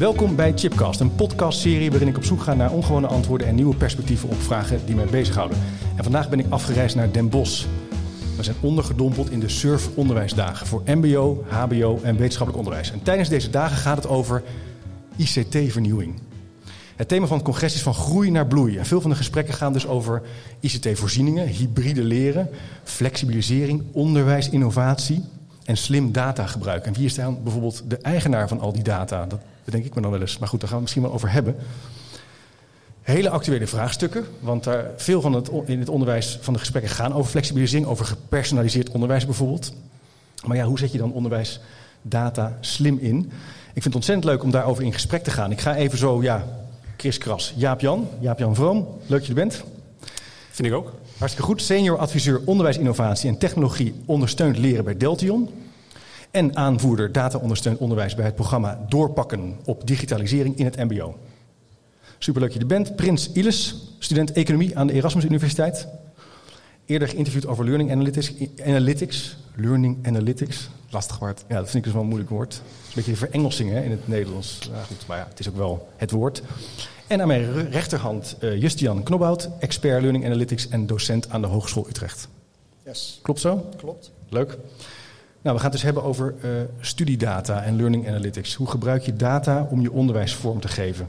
Welkom bij Chipcast, een podcastserie waarin ik op zoek ga naar ongewone antwoorden en nieuwe perspectieven op vragen die mij bezighouden. En vandaag ben ik afgereisd naar Den Bosch. We zijn ondergedompeld in de SURF onderwijsdagen voor MBO, HBO en wetenschappelijk onderwijs. En tijdens deze dagen gaat het over ICT-vernieuwing. Het thema van het congres is van groei naar bloei. En veel van de gesprekken gaan dus over ICT-voorzieningen, hybride leren, flexibilisering, onderwijs, innovatie en slim datagebruik. En wie is dan bijvoorbeeld de eigenaar van al die data? Dat bedenk ik me dan wel eens. Maar goed, daar gaan we misschien wel over hebben. Hele actuele vraagstukken, want daar, veel van het, in het onderwijs van de gesprekken gaan over flexibilisering, over gepersonaliseerd onderwijs bijvoorbeeld. Maar ja, hoe zet je dan onderwijsdata slim in? Ik vind het ontzettend leuk om daarover in gesprek te gaan. Ik ga even zo, ja, Kras, Jaap-Jan, Jaap-Jan Vroom, leuk dat je er bent. Vind ik ook. Hartstikke goed. Senior adviseur onderwijsinnovatie en technologie ondersteund leren bij Deltion. En aanvoerder data ondersteund onderwijs bij het programma Doorpakken op digitalisering in het MBO. Superleuk dat je er bent. Prins Iles, student economie aan de Erasmus Universiteit. Eerder geïnterviewd over learning analytics. analytics learning analytics. Lastig woord. Ja, dat vind ik dus wel een moeilijk woord. Is een beetje verengelsing hè, in het Nederlands. Ja, goed, maar ja, het is ook wel het woord. En aan mijn rechterhand uh, Justian Knobhout, expert learning analytics en docent aan de Hogeschool Utrecht. Yes. Klopt zo? Klopt. Leuk. Nou, we gaan het dus hebben over uh, studiedata en learning analytics. Hoe gebruik je data om je onderwijs vorm te geven?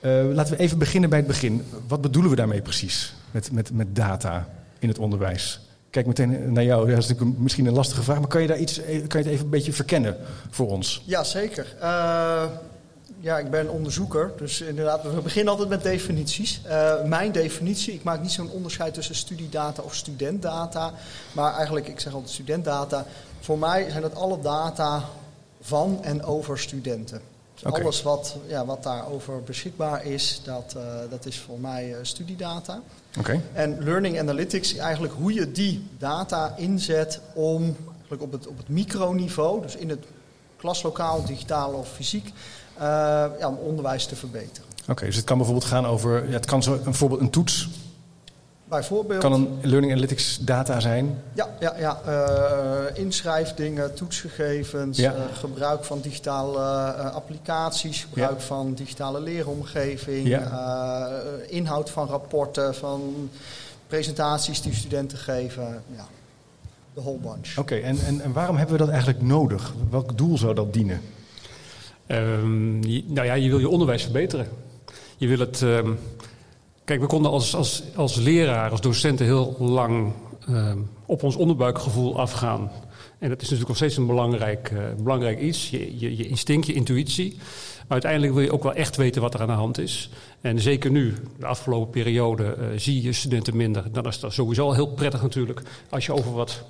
Uh, laten we even beginnen bij het begin. Wat bedoelen we daarmee precies met, met, met data in het onderwijs? Kijk meteen naar jou. Dat is natuurlijk misschien een lastige vraag, maar kan je daar iets, kan je het even een beetje verkennen voor ons? Ja, zeker. Uh, ja, ik ben onderzoeker, dus inderdaad, we beginnen altijd met definities. Uh, mijn definitie, ik maak niet zo'n onderscheid tussen studiedata of studentdata, maar eigenlijk, ik zeg altijd studentdata. Voor mij zijn dat alle data van en over studenten. Okay. Alles wat, ja, wat daarover beschikbaar is, dat, uh, dat is voor mij uh, studiedata. Okay. En learning analytics, eigenlijk hoe je die data inzet om eigenlijk op het, op het microniveau, dus in het klaslokaal, digitaal of fysiek, ja, om onderwijs te verbeteren. Oké, okay, dus het kan bijvoorbeeld gaan over, ja, het kan zo een voorbeeld een toets. Bijvoorbeeld. Kan een learning analytics data zijn? Ja, ja, ja. Uh, inschrijfdingen, toetsgegevens, ja. uh, gebruik van digitale uh, applicaties, gebruik ja. van digitale leeromgeving, ja. inhoud van rapporten, van presentaties die studenten geven. Ja, de whole bunch. Oké, okay, en, en, en waarom hebben we dat eigenlijk nodig? Welk doel zou dat dienen? Je, nou ja, je wil je onderwijs verbeteren. Je wil het. Um, kijk, we konden als, als, als leraar, als docenten heel lang um, op ons onderbuikgevoel afgaan. En dat is natuurlijk nog steeds een belangrijk, uh, belangrijk iets. Je, je, je, instinct, je intuïtie. Maar uiteindelijk wil je ook wel echt weten wat er aan de hand is. En zeker nu, de afgelopen periode, uh, zie je studenten minder. Dan is dat sowieso al heel prettig natuurlijk. Als je over wat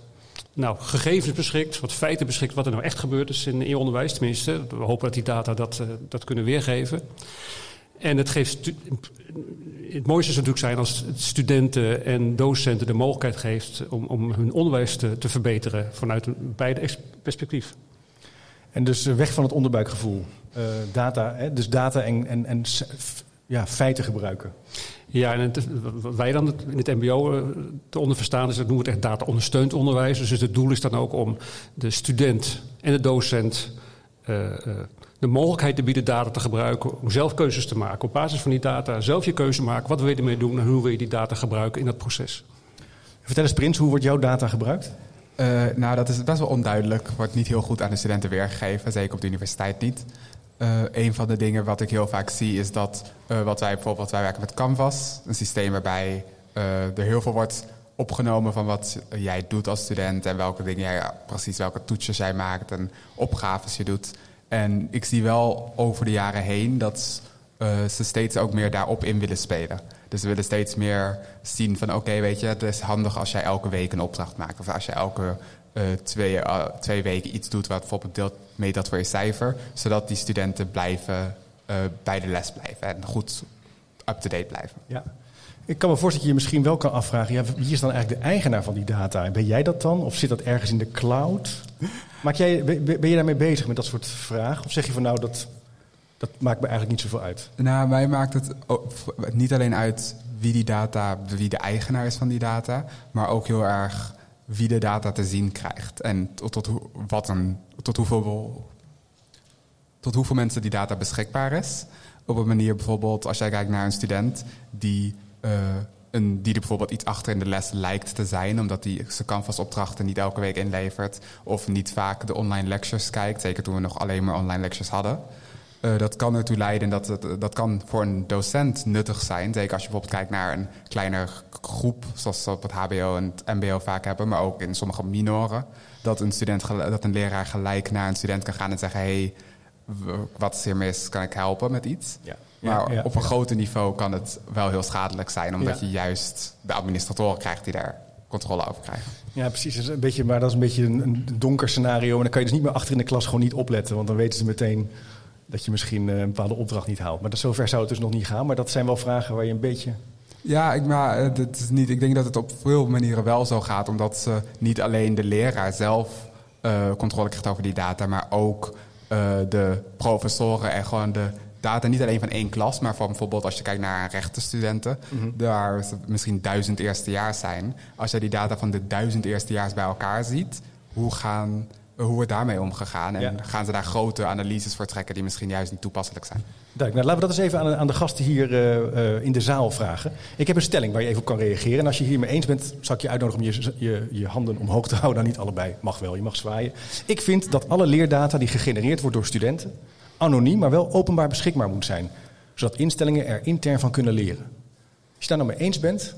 nou, gegevens beschikt, wat feiten beschikt, wat er nou echt gebeurd is in, je onderwijs. Tenminste, we hopen dat die data dat, uh, dat kunnen weergeven. En het geeft. Het mooiste zou natuurlijk zijn als studenten en docenten de mogelijkheid geeft om, om hun onderwijs te, te verbeteren vanuit een beide perspectief. En dus weg van het onderbuikgevoel. Uh, data, hè? dus data en, en, en ja, feiten gebruiken. Ja, en het, wat wij dan in het MBO te onderverstaan is, dat noemen we het echt data-ondersteund onderwijs. Dus het doel is dan ook om de student en de docent uh, uh, de mogelijkheid te bieden data te gebruiken om zelf keuzes te maken. Op basis van die data zelf je keuze maken. Wat wil je ermee doen en hoe wil je die data gebruiken in dat proces? Vertel eens Prins, hoe wordt jouw data gebruikt? Uh, nou, dat is best wel onduidelijk. Wordt niet heel goed aan de studenten weergegeven, zeker op de universiteit niet. Uh, een van de dingen wat ik heel vaak zie is dat uh, wat wij bijvoorbeeld wij werken met Canvas, een systeem waarbij uh, er heel veel wordt opgenomen van wat jij doet als student en welke dingen jij precies welke toetsjes jij maakt en opgaves je doet. En ik zie wel over de jaren heen dat ze steeds ook meer daarop in willen spelen. Dus we willen steeds meer zien van oké, weet je, het is handig als jij elke week een opdracht maakt of als je elke uh, twee, uh, twee weken iets doet wat bijvoorbeeld deelt mee dat voor je cijfer, zodat die studenten blijven uh, bij de les blijven en goed up-to-date blijven. Ja. Ik kan me voorstellen dat je je misschien wel kan afvragen, ja, wie is dan eigenlijk de eigenaar van die data? Ben jij dat dan? Of zit dat ergens in de cloud? Maak jij, ben je daarmee bezig met dat soort vragen? Of zeg je van nou, dat, dat maakt me eigenlijk niet zoveel uit? Nou, mij maakt het niet alleen uit wie die data, wie de eigenaar is van die data, maar ook heel erg wie de data te zien krijgt. En tot, tot, wat een, tot hoeveel tot hoeveel mensen die data beschikbaar is. Op een manier bijvoorbeeld, als jij kijkt naar een student die, uh, een, die er bijvoorbeeld iets achter in de les lijkt te zijn, omdat hij zijn Canvas-opdrachten niet elke week inlevert, of niet vaak de online lectures kijkt, zeker toen we nog alleen maar online lectures hadden. Uh, dat kan ertoe leiden dat het, dat kan voor een docent nuttig zijn. Zeker als je bijvoorbeeld kijkt naar een kleine groep, zoals we op het HBO en het MBO vaak hebben, maar ook in sommige minoren. Dat een, student, dat een leraar gelijk naar een student kan gaan en zeggen: hey, wat is hier mis? Kan ik helpen met iets? Ja. Maar ja, op een groter niveau kan het wel heel schadelijk zijn, omdat je juist de administratoren krijgt die daar controle over krijgen. Ja, precies. Dat is een beetje, maar dat is een beetje een, een donker scenario. En dan kan je dus niet meer achter in de klas gewoon niet opletten, want dan weten ze meteen dat je misschien eh, een bepaalde opdracht niet haalt. Maar dat, zover zou het dus nog niet gaan. Maar dat zijn wel vragen waar je een beetje... Ja, ik, maar eh, is niet, ik denk dat het op veel manieren wel zo gaat. Omdat ze niet alleen de leraar zelf uh, controle krijgt over die data... maar ook uh, de professoren en gewoon de data niet alleen van één klas... maar van bijvoorbeeld als je kijkt naar rechtenstudenten... Mm daar misschien duizend eerstejaars zijn. Als je die data van de duizend eerstejaars bij elkaar ziet... hoe gaan hoe wordt daarmee omgegaan? En gaan ze daar grote analyses voor trekken die misschien juist niet toepasselijk zijn? Duidelijk. Nou, laten we dat eens even aan, aan de gasten hier uh, uh, in de zaal vragen. Ik heb een stelling waar je even op kan reageren. En als je hiermee eens bent, zal ik je uitnodigen om je, je, je handen omhoog te houden. Nou, niet allebei. Mag wel, je mag zwaaien. Ik vind dat alle leerdata die gegenereerd wordt door studenten... anoniem, maar wel openbaar beschikbaar moet zijn. Zodat instellingen er intern van kunnen leren. Als je daar nou mee eens bent...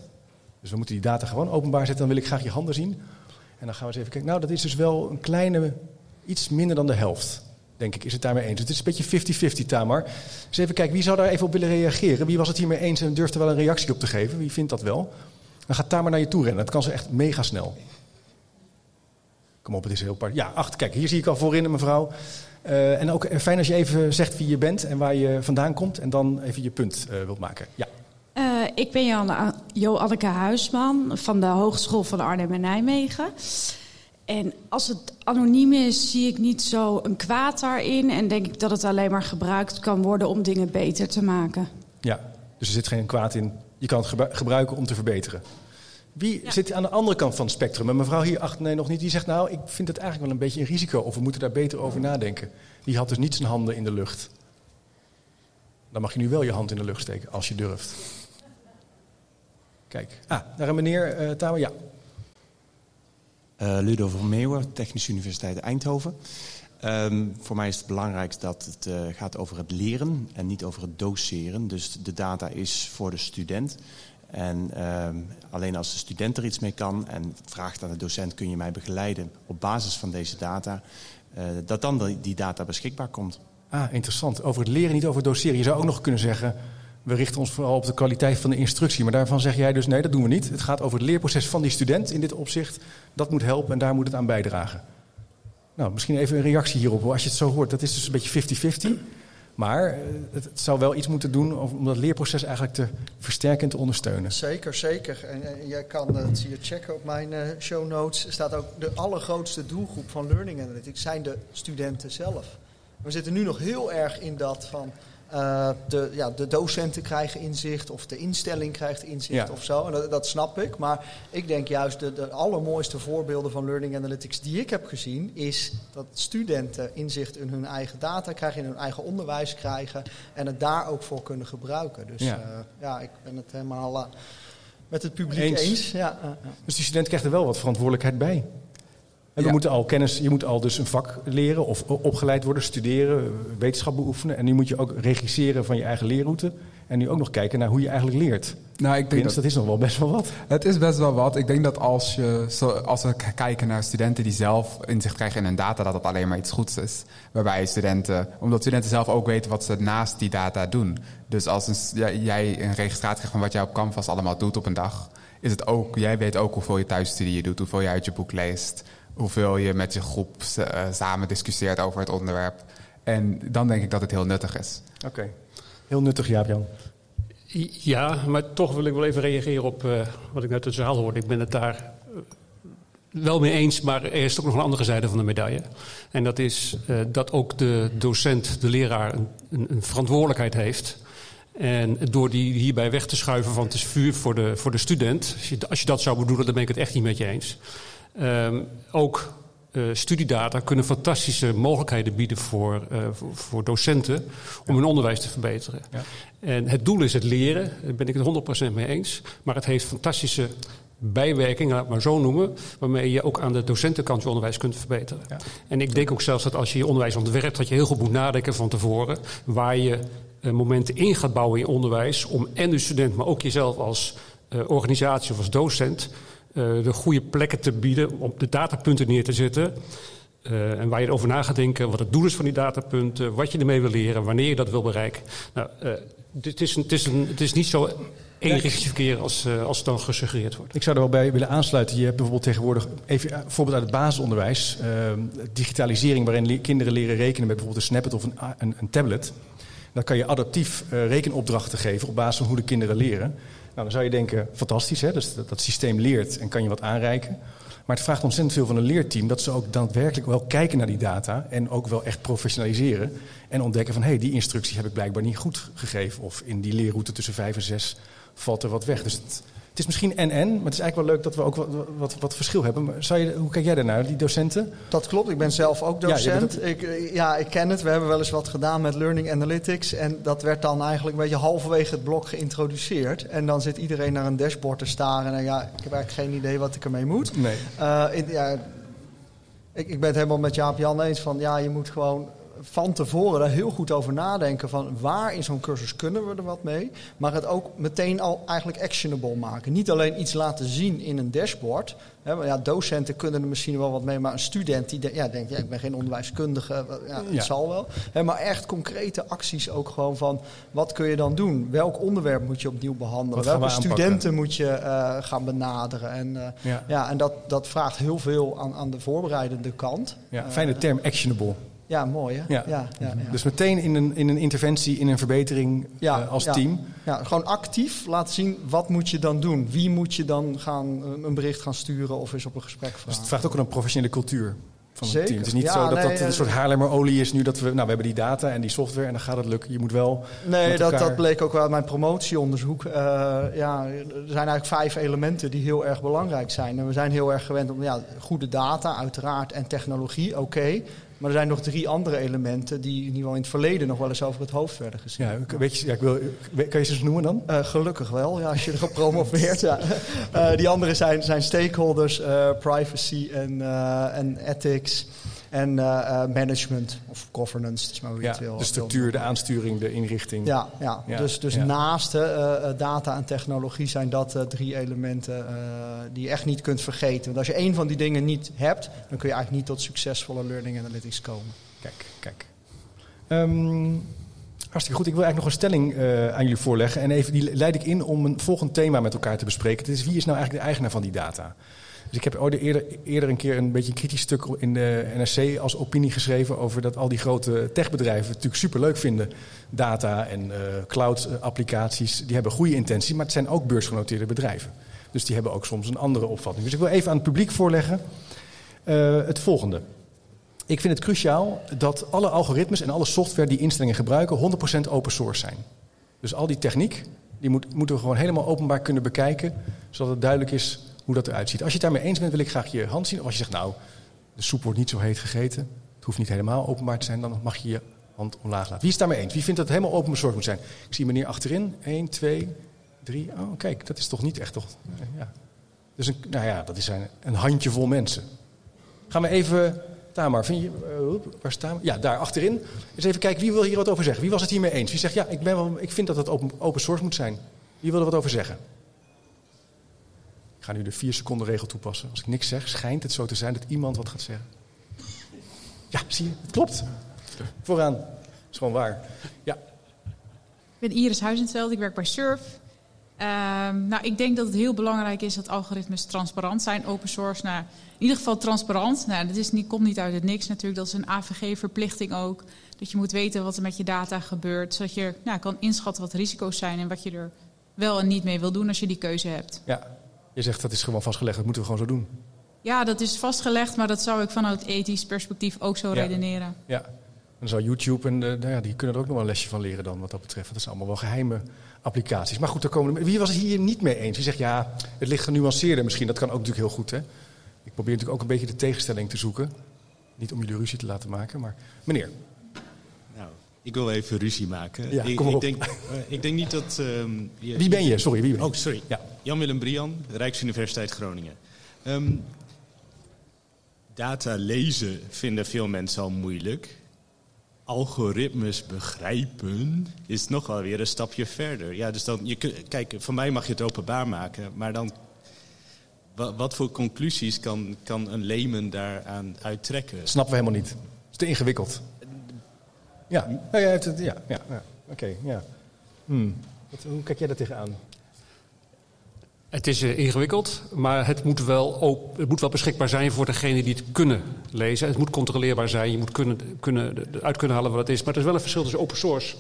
dus we moeten die data gewoon openbaar zetten... dan wil ik graag je handen zien... En dan gaan we eens even kijken. Nou, dat is dus wel een kleine, iets minder dan de helft. Denk ik, is het daarmee eens. Het is een beetje 50-50, Tamar. Dus even kijken, wie zou daar even op willen reageren? Wie was het hiermee eens en durfde wel een reactie op te geven? Wie vindt dat wel? Dan gaat Tamar naar je toe rennen. Dat kan ze echt mega snel. Kom op, het is heel paar. Ja, acht. Kijk, hier zie ik al voorin een mevrouw. Uh, en ook fijn als je even zegt wie je bent en waar je vandaan komt. En dan even je punt uh, wilt maken. Ja. Ik ben Jo Anneke Huisman van de Hogeschool van Arnhem en Nijmegen. En als het anoniem is, zie ik niet zo een kwaad daarin. En denk ik dat het alleen maar gebruikt kan worden om dingen beter te maken. Ja, dus er zit geen kwaad in. Je kan het gebruiken om te verbeteren. Wie ja. zit aan de andere kant van het spectrum? En mevrouw hier achter, nee, nog niet, die zegt... nou, ik vind het eigenlijk wel een beetje een risico... of we moeten daar beter over nadenken. Die had dus niet zijn handen in de lucht. Dan mag je nu wel je hand in de lucht steken, als je durft. Kijk. Ah, naar een meneer uh, Tamer, ja. Uh, Ludo van Meeuwen, Technische Universiteit Eindhoven. Um, voor mij is het belangrijk dat het uh, gaat over het leren en niet over het doseren. Dus de data is voor de student. En um, alleen als de student er iets mee kan en vraagt aan de docent: kun je mij begeleiden op basis van deze data, uh, dat dan die data beschikbaar komt. Ah, interessant. Over het leren, niet over het doseren. Je zou ook nog kunnen zeggen we richten ons vooral op de kwaliteit van de instructie. Maar daarvan zeg jij dus nee, dat doen we niet. Het gaat over het leerproces van die student in dit opzicht. Dat moet helpen en daar moet het aan bijdragen. Nou, misschien even een reactie hierop. Als je het zo hoort, dat is dus een beetje 50-50. Maar eh, het, zou wel iets moeten doen om dat leerproces eigenlijk te versterken en te ondersteunen. Zeker, zeker. En, jij kan, dat je checken op mijn uh, show notes, staat ook de allergrootste doelgroep van Learning Analytics zijn de studenten zelf. We zitten nu nog heel erg in dat van uh, de, ja, de docenten krijgen inzicht of de instelling krijgt inzicht of zo. En dat, dat, snap ik. Maar ik denk juist de, de allermooiste voorbeelden van Learning Analytics die ik heb gezien, is dat studenten inzicht in hun eigen data krijgen, in hun eigen onderwijs krijgen en het daar ook voor kunnen gebruiken. Dus ja, uh, ja ik ben het helemaal uh, met het publiek eens. eens. Ja, dus die student krijgt er wel wat verantwoordelijkheid bij. En we moeten al kennis, je moet al dus een vak leren of opgeleid worden, studeren, wetenschap beoefenen. En nu moet je ook regisseren van je eigen leerroute. En nu ook nog kijken naar hoe je eigenlijk leert. Nou, ik denk dat, dat is nog wel best wel wat. Het is best wel wat. Ik denk dat als, je, als we kijken naar studenten die zelf inzicht krijgen in hun data, dat dat alleen maar iets goeds is. Waarbij studenten, omdat studenten zelf ook weten wat ze naast die data doen. Dus als een, jij een registratie krijgt van wat jij op Canvas allemaal doet op een dag, is het ook, jij weet ook hoeveel je thuisstudie doet, hoeveel je uit je boek leest hoeveel je met je groep uh, samen discussieert over het onderwerp. En dan denk ik dat het heel nuttig is. Oké, heel nuttig, Jaap-Jan. Ja, maar toch wil ik wel even reageren op uh, wat ik net het zaal hoorde. Ik ben het daar uh, wel mee eens, maar er is ook nog een andere zijde van de medaille. En dat is uh, dat ook de docent, de leraar, een, een, een, verantwoordelijkheid heeft. En door die hierbij weg te schuiven van het is vuur voor de, voor de student. Als je, als je dat zou bedoelen, dan ben ik het echt niet met je eens. Um, ook eh, studiedata kunnen fantastische mogelijkheden bieden voor, uh, voor, voor, docenten om hun onderwijs te verbeteren. Ja. En het doel is het leren, daar ben ik het 100% mee eens. Maar het heeft fantastische bijwerking, laat maar zo noemen, waarmee je ook aan de docentenkant je onderwijs kunt verbeteren. Ja. En ik denk ook zelfs dat als je je onderwijs ontwerpt, dat je heel goed moet nadenken van tevoren waar je uh, momenten in gaat bouwen in je onderwijs om en de student, maar ook jezelf als uh, organisatie of als docent uh, de goede plekken te bieden om de datapunten neer te zetten. en waar je erover na gaat denken, wat het doel is van die datapunten, wat je ermee wil leren, wanneer je dat wil bereiken. Nou, het, is een, het, is een, het is niet zo eenrichtingsverkeer als, uh, als dan gesuggereerd wordt. Ik zou er wel bij willen aansluiten. Je hebt bijvoorbeeld tegenwoordig, even uh, voorbeeld uit het basisonderwijs, digitalisering waarin le kinderen leren rekenen met bijvoorbeeld een Snapchat of een, een, een tablet. Dan kan je adaptief rekenopdrachten geven op basis van hoe de kinderen leren. Nou, dan zou je denken, fantastisch, hè? Dus dat, systeem leert en kan je wat aanreiken. Maar het vraagt ontzettend veel van een leerteam dat ze ook daadwerkelijk wel kijken naar die data en ook wel echt professionaliseren. En ontdekken van hé, hey, die instructie heb ik blijkbaar niet goed gegeven. Of in die leerroute tussen vijf en zes valt er wat weg. Dus het, het is misschien en-en, maar het is eigenlijk wel leuk dat we ook wat, wat, wat verschil hebben. Maar zou je, hoe kijk jij daarnaar, die docenten? Dat klopt, ik ben zelf ook docent. Ja, ik, ja, ik ken het. We hebben wel eens wat gedaan met Learning Analytics. En dat werd dan eigenlijk een beetje halverwege het blok geïntroduceerd. En dan zit iedereen naar een dashboard te staren. En ja, ik heb eigenlijk geen idee wat ik ermee moet. Nee. Uh, in, ja, ik, ik ben het helemaal met Jaap Jan eens van ja, je moet gewoon van tevoren daar heel goed over nadenken van waar in zo'n cursus kunnen we er wat mee, maar het ook meteen al eigenlijk actionable maken. Niet alleen iets laten zien in een dashboard. Hè, ja, docenten kunnen er misschien wel wat mee, maar een student die ja, denkt, ja, ik ben geen onderwijskundige, ja, het ja. zal wel. Hè, maar echt concrete acties ook gewoon van wat kun je dan doen? Welk onderwerp moet je opnieuw behandelen? Welke studenten moet je uh, gaan benaderen? En, uh, ja. ja. en dat, dat vraagt heel veel aan, aan de voorbereidende kant. Ja, fijne term, actionable. Ja, mooi hè? Ja. Ja, ja, ja. Dus meteen in een, in een interventie, in een verbetering uh, als team. Ja, gewoon actief laten zien wat moet je dan doen. Wie moet je dan gaan, een bericht gaan sturen of eens op een gesprek vragen. Dus het vraagt ook een professionele cultuur van Zeker. het team. Het is niet zo dat nee, dat een soort Haarlemmerolie is nu dat we... Nou, we hebben die data en die software en dan gaat het lukken. Je moet wel Nee, dat, dat bleek ook wel uit mijn promotieonderzoek. Uh, ja, er zijn eigenlijk vijf elementen die heel erg belangrijk zijn. En we zijn heel erg gewend om ja, goede data uiteraard en technologie, oké. Okay. Maar er zijn nog drie andere elementen die in ieder geval in het verleden nog wel eens over het hoofd werden gezien. Ja, weet je, ja, ik wil, kan je ze eens noemen dan? Uh, gelukkig wel, ja, als je erop promoveert. ja. Uh, die andere zijn, zijn stakeholders, uh, privacy en, en ethics en uh, management of governance. Dus maar hoe je het wil, de structuur, de aansturing, de inrichting. Ja, ja. dus, dus naast uh, data en technologie zijn dat drie elementen die je echt niet kunt vergeten. Want als je één van die dingen niet hebt, dan kun je eigenlijk niet tot succesvolle learning analytics komen. Kijk, kijk. Um, hartstikke goed. Ik wil eigenlijk nog een stelling aan jullie voorleggen. En even, die leid ik in om een volgend thema met elkaar te bespreken. Het is wie is nou eigenlijk de eigenaar van die data? Dus ik heb eerder, eerder een keer een beetje een kritisch stuk in de NRC als opinie geschreven over dat al die grote techbedrijven het natuurlijk superleuk vinden. Data en uh, cloud-applicaties, die hebben goede intenties, maar het zijn ook beursgenoteerde bedrijven. Dus die hebben ook soms een andere opvatting. Dus ik wil even aan het publiek voorleggen uh, het volgende. Ik vind het cruciaal dat alle algoritmes en alle software die instellingen gebruiken 100% open source zijn. Dus al die techniek, die moet, moeten we gewoon helemaal openbaar kunnen bekijken, zodat het duidelijk is hoe dat eruit ziet. Als je het daarmee eens bent, wil ik graag je hand zien. Als je zegt, nou, de soep wordt niet zo heet gegeten. Het hoeft niet helemaal openbaar te zijn. Dan mag je je hand omlaag laten. Wie is daarmee eens? Wie vindt dat het helemaal open bezorgd moet zijn? Ik zie meneer achterin. 1, 2, 3. Oh, kijk, dat is toch niet echt toch... Ja. Dus een, nou ja, dat is een, een handjevol mensen. Gaan we even... Tamar, vind je... Uh, waar staan we? Ja, daar achterin. Eens even kijken, wie wil hier wat over zeggen? Wie was het hiermee eens? Wie zegt, ja, ik, ben wel, ik vind dat het open, open source moet zijn. Wie wil er wat over zeggen? Ga nu de vier seconden regel toepassen. Als ik niks zeg, schijnt het zo te zijn dat iemand wat gaat zeggen. Ja, zie je, het klopt. Vooraan. Dat is gewoon waar. Ja. Ik ben Iris Huizenveld, ik werk bij Surf. Uh, nou, ik denk dat het heel belangrijk is dat algoritmes transparant zijn, open source. Nou, in ieder geval transparant. Nou, dat is niet, komt niet uit het niks natuurlijk. Dat is een AVG-verplichting ook. Dat je moet weten wat er met je data gebeurt. Zodat je nou, kan inschatten wat risico's zijn en wat je er wel en niet mee wil doen als je die keuze hebt. Ja, je zegt dat is gewoon vastgelegd, dat moeten we gewoon zo doen. Ja, dat is vastgelegd, maar dat zou ik vanuit ethisch perspectief ook zo ja. redeneren. Ja, dan zou YouTube en de, nou ja, die kunnen er ook nog wel een lesje van leren dan wat dat betreft. Dat zijn allemaal wel geheime applicaties. Maar goed, daar komen wie was het hier niet mee eens? Wie zegt ja, het ligt genuanceerder misschien. Dat kan ook natuurlijk heel goed, hè? Ik probeer natuurlijk ook een beetje de tegenstelling te zoeken. Niet om jullie ruzie te laten maken, maar meneer. Ik wil even ruzie maken. Ja, ik, ik, op. denk, eh, ik denk niet dat... ehm, je- Wie ben je? Sorry, wie ben je? Oh, sorry. Ja. Jan-Willem Brian, Rijksuniversiteit Groningen. Ehm, data lezen vinden veel mensen al moeilijk. Algoritmes begrijpen is nog wel weer een stapje verder. Ja, dus dan, je, kijk, voor mij mag je het openbaar maken, maar dan... Wat, wat voor conclusies kan, kan een layman daaraan uittrekken? Snappen we helemaal niet. Het is te ingewikkeld. Ja, nou ja, het- ja, ja, ja. oké, ja. Hmm. Wat, hoe kijk jij daar tegenaan? Het is eh, ingewikkeld, maar het moet, wel op, het moet wel beschikbaar zijn voor degenen die het kunnen lezen. Het moet controleerbaar zijn, je moet kunnen, kunnen, uit kunnen halen wat het is. Maar er is wel een verschil tussen open source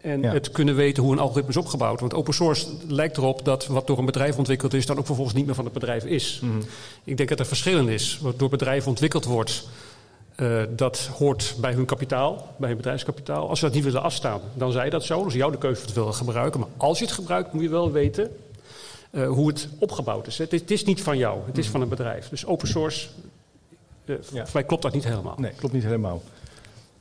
en Ja. het kunnen weten hoe een algoritme is opgebouwd. Want open source lijkt erop dat wat door een bedrijf ontwikkeld is, dan ook vervolgens niet meer van het bedrijf is. Ik denk dat er verschillen is. Wat door bedrijven ontwikkeld wordt, eh, dat hoort bij hun kapitaal, bij hun bedrijfskapitaal. Als ze dat niet willen afstaan, dan zij dat zo. Dus jou de keuze willen gebruiken. Maar als je het gebruikt, moet je wel weten eh, hoe het opgebouwd is. Het, is. het is niet van jou, het is van een bedrijf. Dus open source, Ja. voor mij klopt dat niet helemaal. Nee, klopt niet helemaal.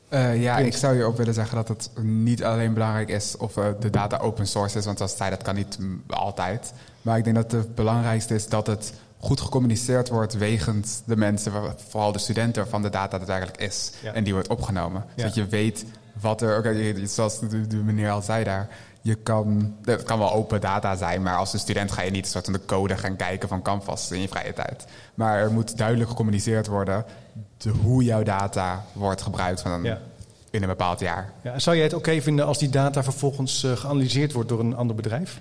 Eh, ja, ik zou hierop willen zeggen dat het niet alleen belangrijk is of de data open source is, want zoals zei, dat kan niet mm, altijd. Maar ik denk dat het belangrijkste is dat het goed gecommuniceerd wordt wegens de mensen, vooral de studenten, van de data daadwerkelijk is. Ja. En die wordt opgenomen. Ja. Zodat je weet wat er, oké, je- zoals de, de meneer al zei daar, je kan, het kan wel open data zijn, maar als een student ga je niet een soort van de code gaan kijken van Canvas in je vrije tijd. Maar er moet duidelijk gecommuniceerd worden de, hoe jouw data wordt gebruikt van een, Ja. in een bepaald jaar. Zou jij het oké vinden als die data vervolgens eh, geanalyseerd wordt door een ander bedrijf?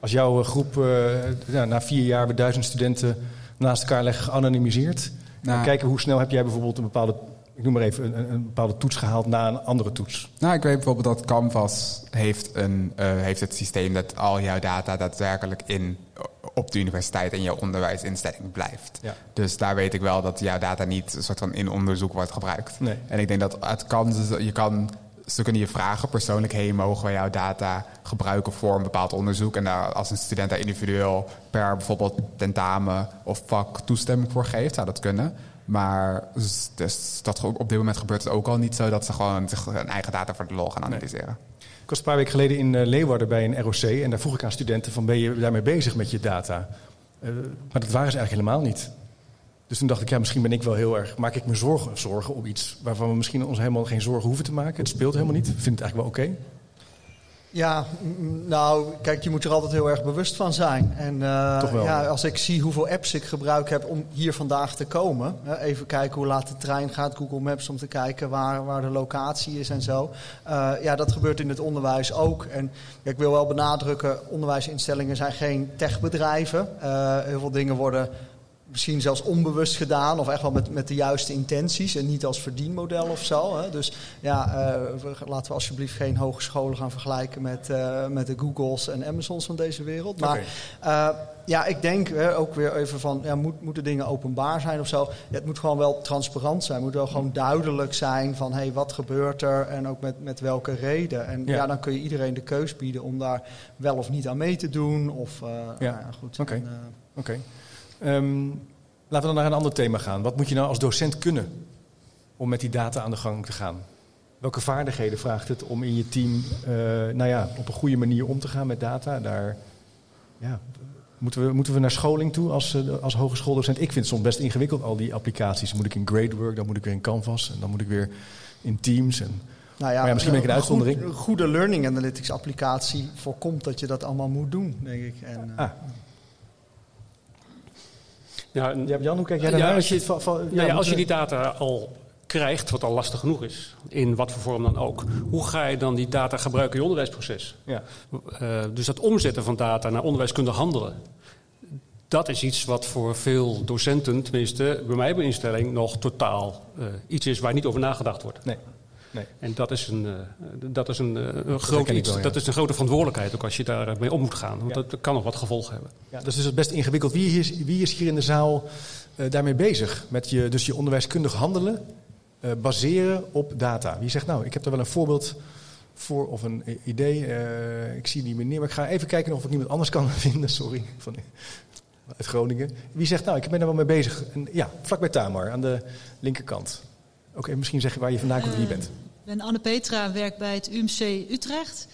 Als jouw eh, groep eh, ja, na vier jaar bij duizend studenten naast elkaar leggen geanonimiseerd. Nou. en kijken hoe snel heb jij bijvoorbeeld een bepaalde, ik noem maar even, een, een bepaalde toets gehaald na een andere toets. Nou, ik weet bijvoorbeeld dat Canvas heeft, een, eh, heeft het systeem dat al jouw data daadwerkelijk in, op de universiteit en jouw onderwijsinstelling blijft. Ja. Dus daar weet ik wel dat jouw data niet een soort van in onderzoek wordt gebruikt. Nee. En ik denk dat het kan, je kan, ze kunnen je vragen persoonlijk, hey, mogen wij jouw data gebruiken voor een bepaald onderzoek? En daar, als een student daar individueel per bijvoorbeeld tentamen of vak toestemming voor geeft, zou dat kunnen. Maar dus, dus dat, op dit moment gebeurt het ook al niet zo dat ze gewoon zich hun eigen data voor de lol gaan analyseren. Ik was een paar weken geleden in eh, Leeuwarden bij een ROC en daar vroeg ik aan studenten van ben je daarmee bezig met je data? Eh, maar dat waren ze eigenlijk helemaal niet. Dus toen dacht ik, ja, misschien ben ik wel heel erg, maak ik me zorgen, zorgen om iets waarvan we misschien ons helemaal geen zorgen hoeven te maken. Het speelt helemaal niet. Ik vind het eigenlijk wel oké. Ja, nou, kijk, je moet er altijd heel erg bewust van zijn. En eh, Toch wel, ja, als ik zie hoeveel apps ik gebruik heb om hier vandaag te komen. Even kijken hoe laat de trein gaat, Google Maps om te kijken waar, waar de locatie is en zo. Eh, ja, dat gebeurt in het onderwijs ook. En ja, ik wil wel benadrukken, onderwijsinstellingen zijn geen techbedrijven. Eh, heel veel dingen worden misschien zelfs onbewust gedaan of echt wel met, met de juiste intenties en niet als verdienmodel of zo. Hè. Dus ja, eh, we- laten we alsjeblieft geen hogescholen gaan vergelijken met, eh, met de Googles en Amazons van deze wereld. Maar eh, ja, ik denk hè, ook weer even van, ja, moet, moeten dingen openbaar zijn of zo? Ja, het moet gewoon wel transparant zijn. Het moet wel gewoon duidelijk zijn van, hé, hey, wat gebeurt er en ook met, met welke reden. En Ja. ja. dan kun je iedereen de keus bieden om daar wel of niet aan mee te doen. Of, nou ja, goed. Oké. Oké. Ehm, laten we dan naar een ander thema gaan. Wat moet je nou als docent kunnen om met die data aan de gang te gaan? Welke vaardigheden vraagt het om in je team eh, nou ja, op een goede manier om te gaan met data? Daar, ja, moeten, we, moeten we naar scholing toe als, eh, als hogeschooldocent? Ik vind het soms best ingewikkeld, al die applicaties. Dan moet ik in Gradework, dan moet ik weer in Canvas en dan moet ik weer in Teams. En, Nou ja, Maar ja, misschien ben ik een uitzondering. Een goede learning analytics applicatie voorkomt dat je dat allemaal moet doen, denk ik. En, eh, ah, Ja, Jan, hoe kijk jij Ja, als je- Va- va- ja, ja, als je die data al krijgt, wat al lastig genoeg is, in wat voor vorm dan ook, hoe ga je dan die data gebruiken in je onderwijsproces? Ja. Eh, dus dat omzetten van data naar onderwijskundig handelen, dat is iets wat voor veel docenten, tenminste bij mij bij instelling, nog totaal eh, iets is waar niet over nagedacht wordt. Nee. Nee. En dat is een, eh, dat is een, eh, een groot herken ik iets. wel, ja. Dat is een grote verantwoordelijkheid ook als je daarmee om moet gaan. Want Ja. dat kan nog wat gevolgen hebben. Ja, dus het is best ingewikkeld. Wie is, wie is hier in de zaal eh, daarmee bezig? Met je, dus je onderwijskundig handelen eh, baseren op data. Wie zegt nou, ik heb er wel een voorbeeld voor of een idee. Eh, ik zie die meneer, maar ik ga even kijken of ik iemand anders kan vinden. Sorry. Van, uit Groningen. Wie zegt nou, ik ben er wel mee bezig. En, ja, vlakbij Tamar, aan de linkerkant. Oké, misschien zeg je waar je vandaan komt wie je bent. Ik ben Anne-Petra, werk bij het UMC Utrecht.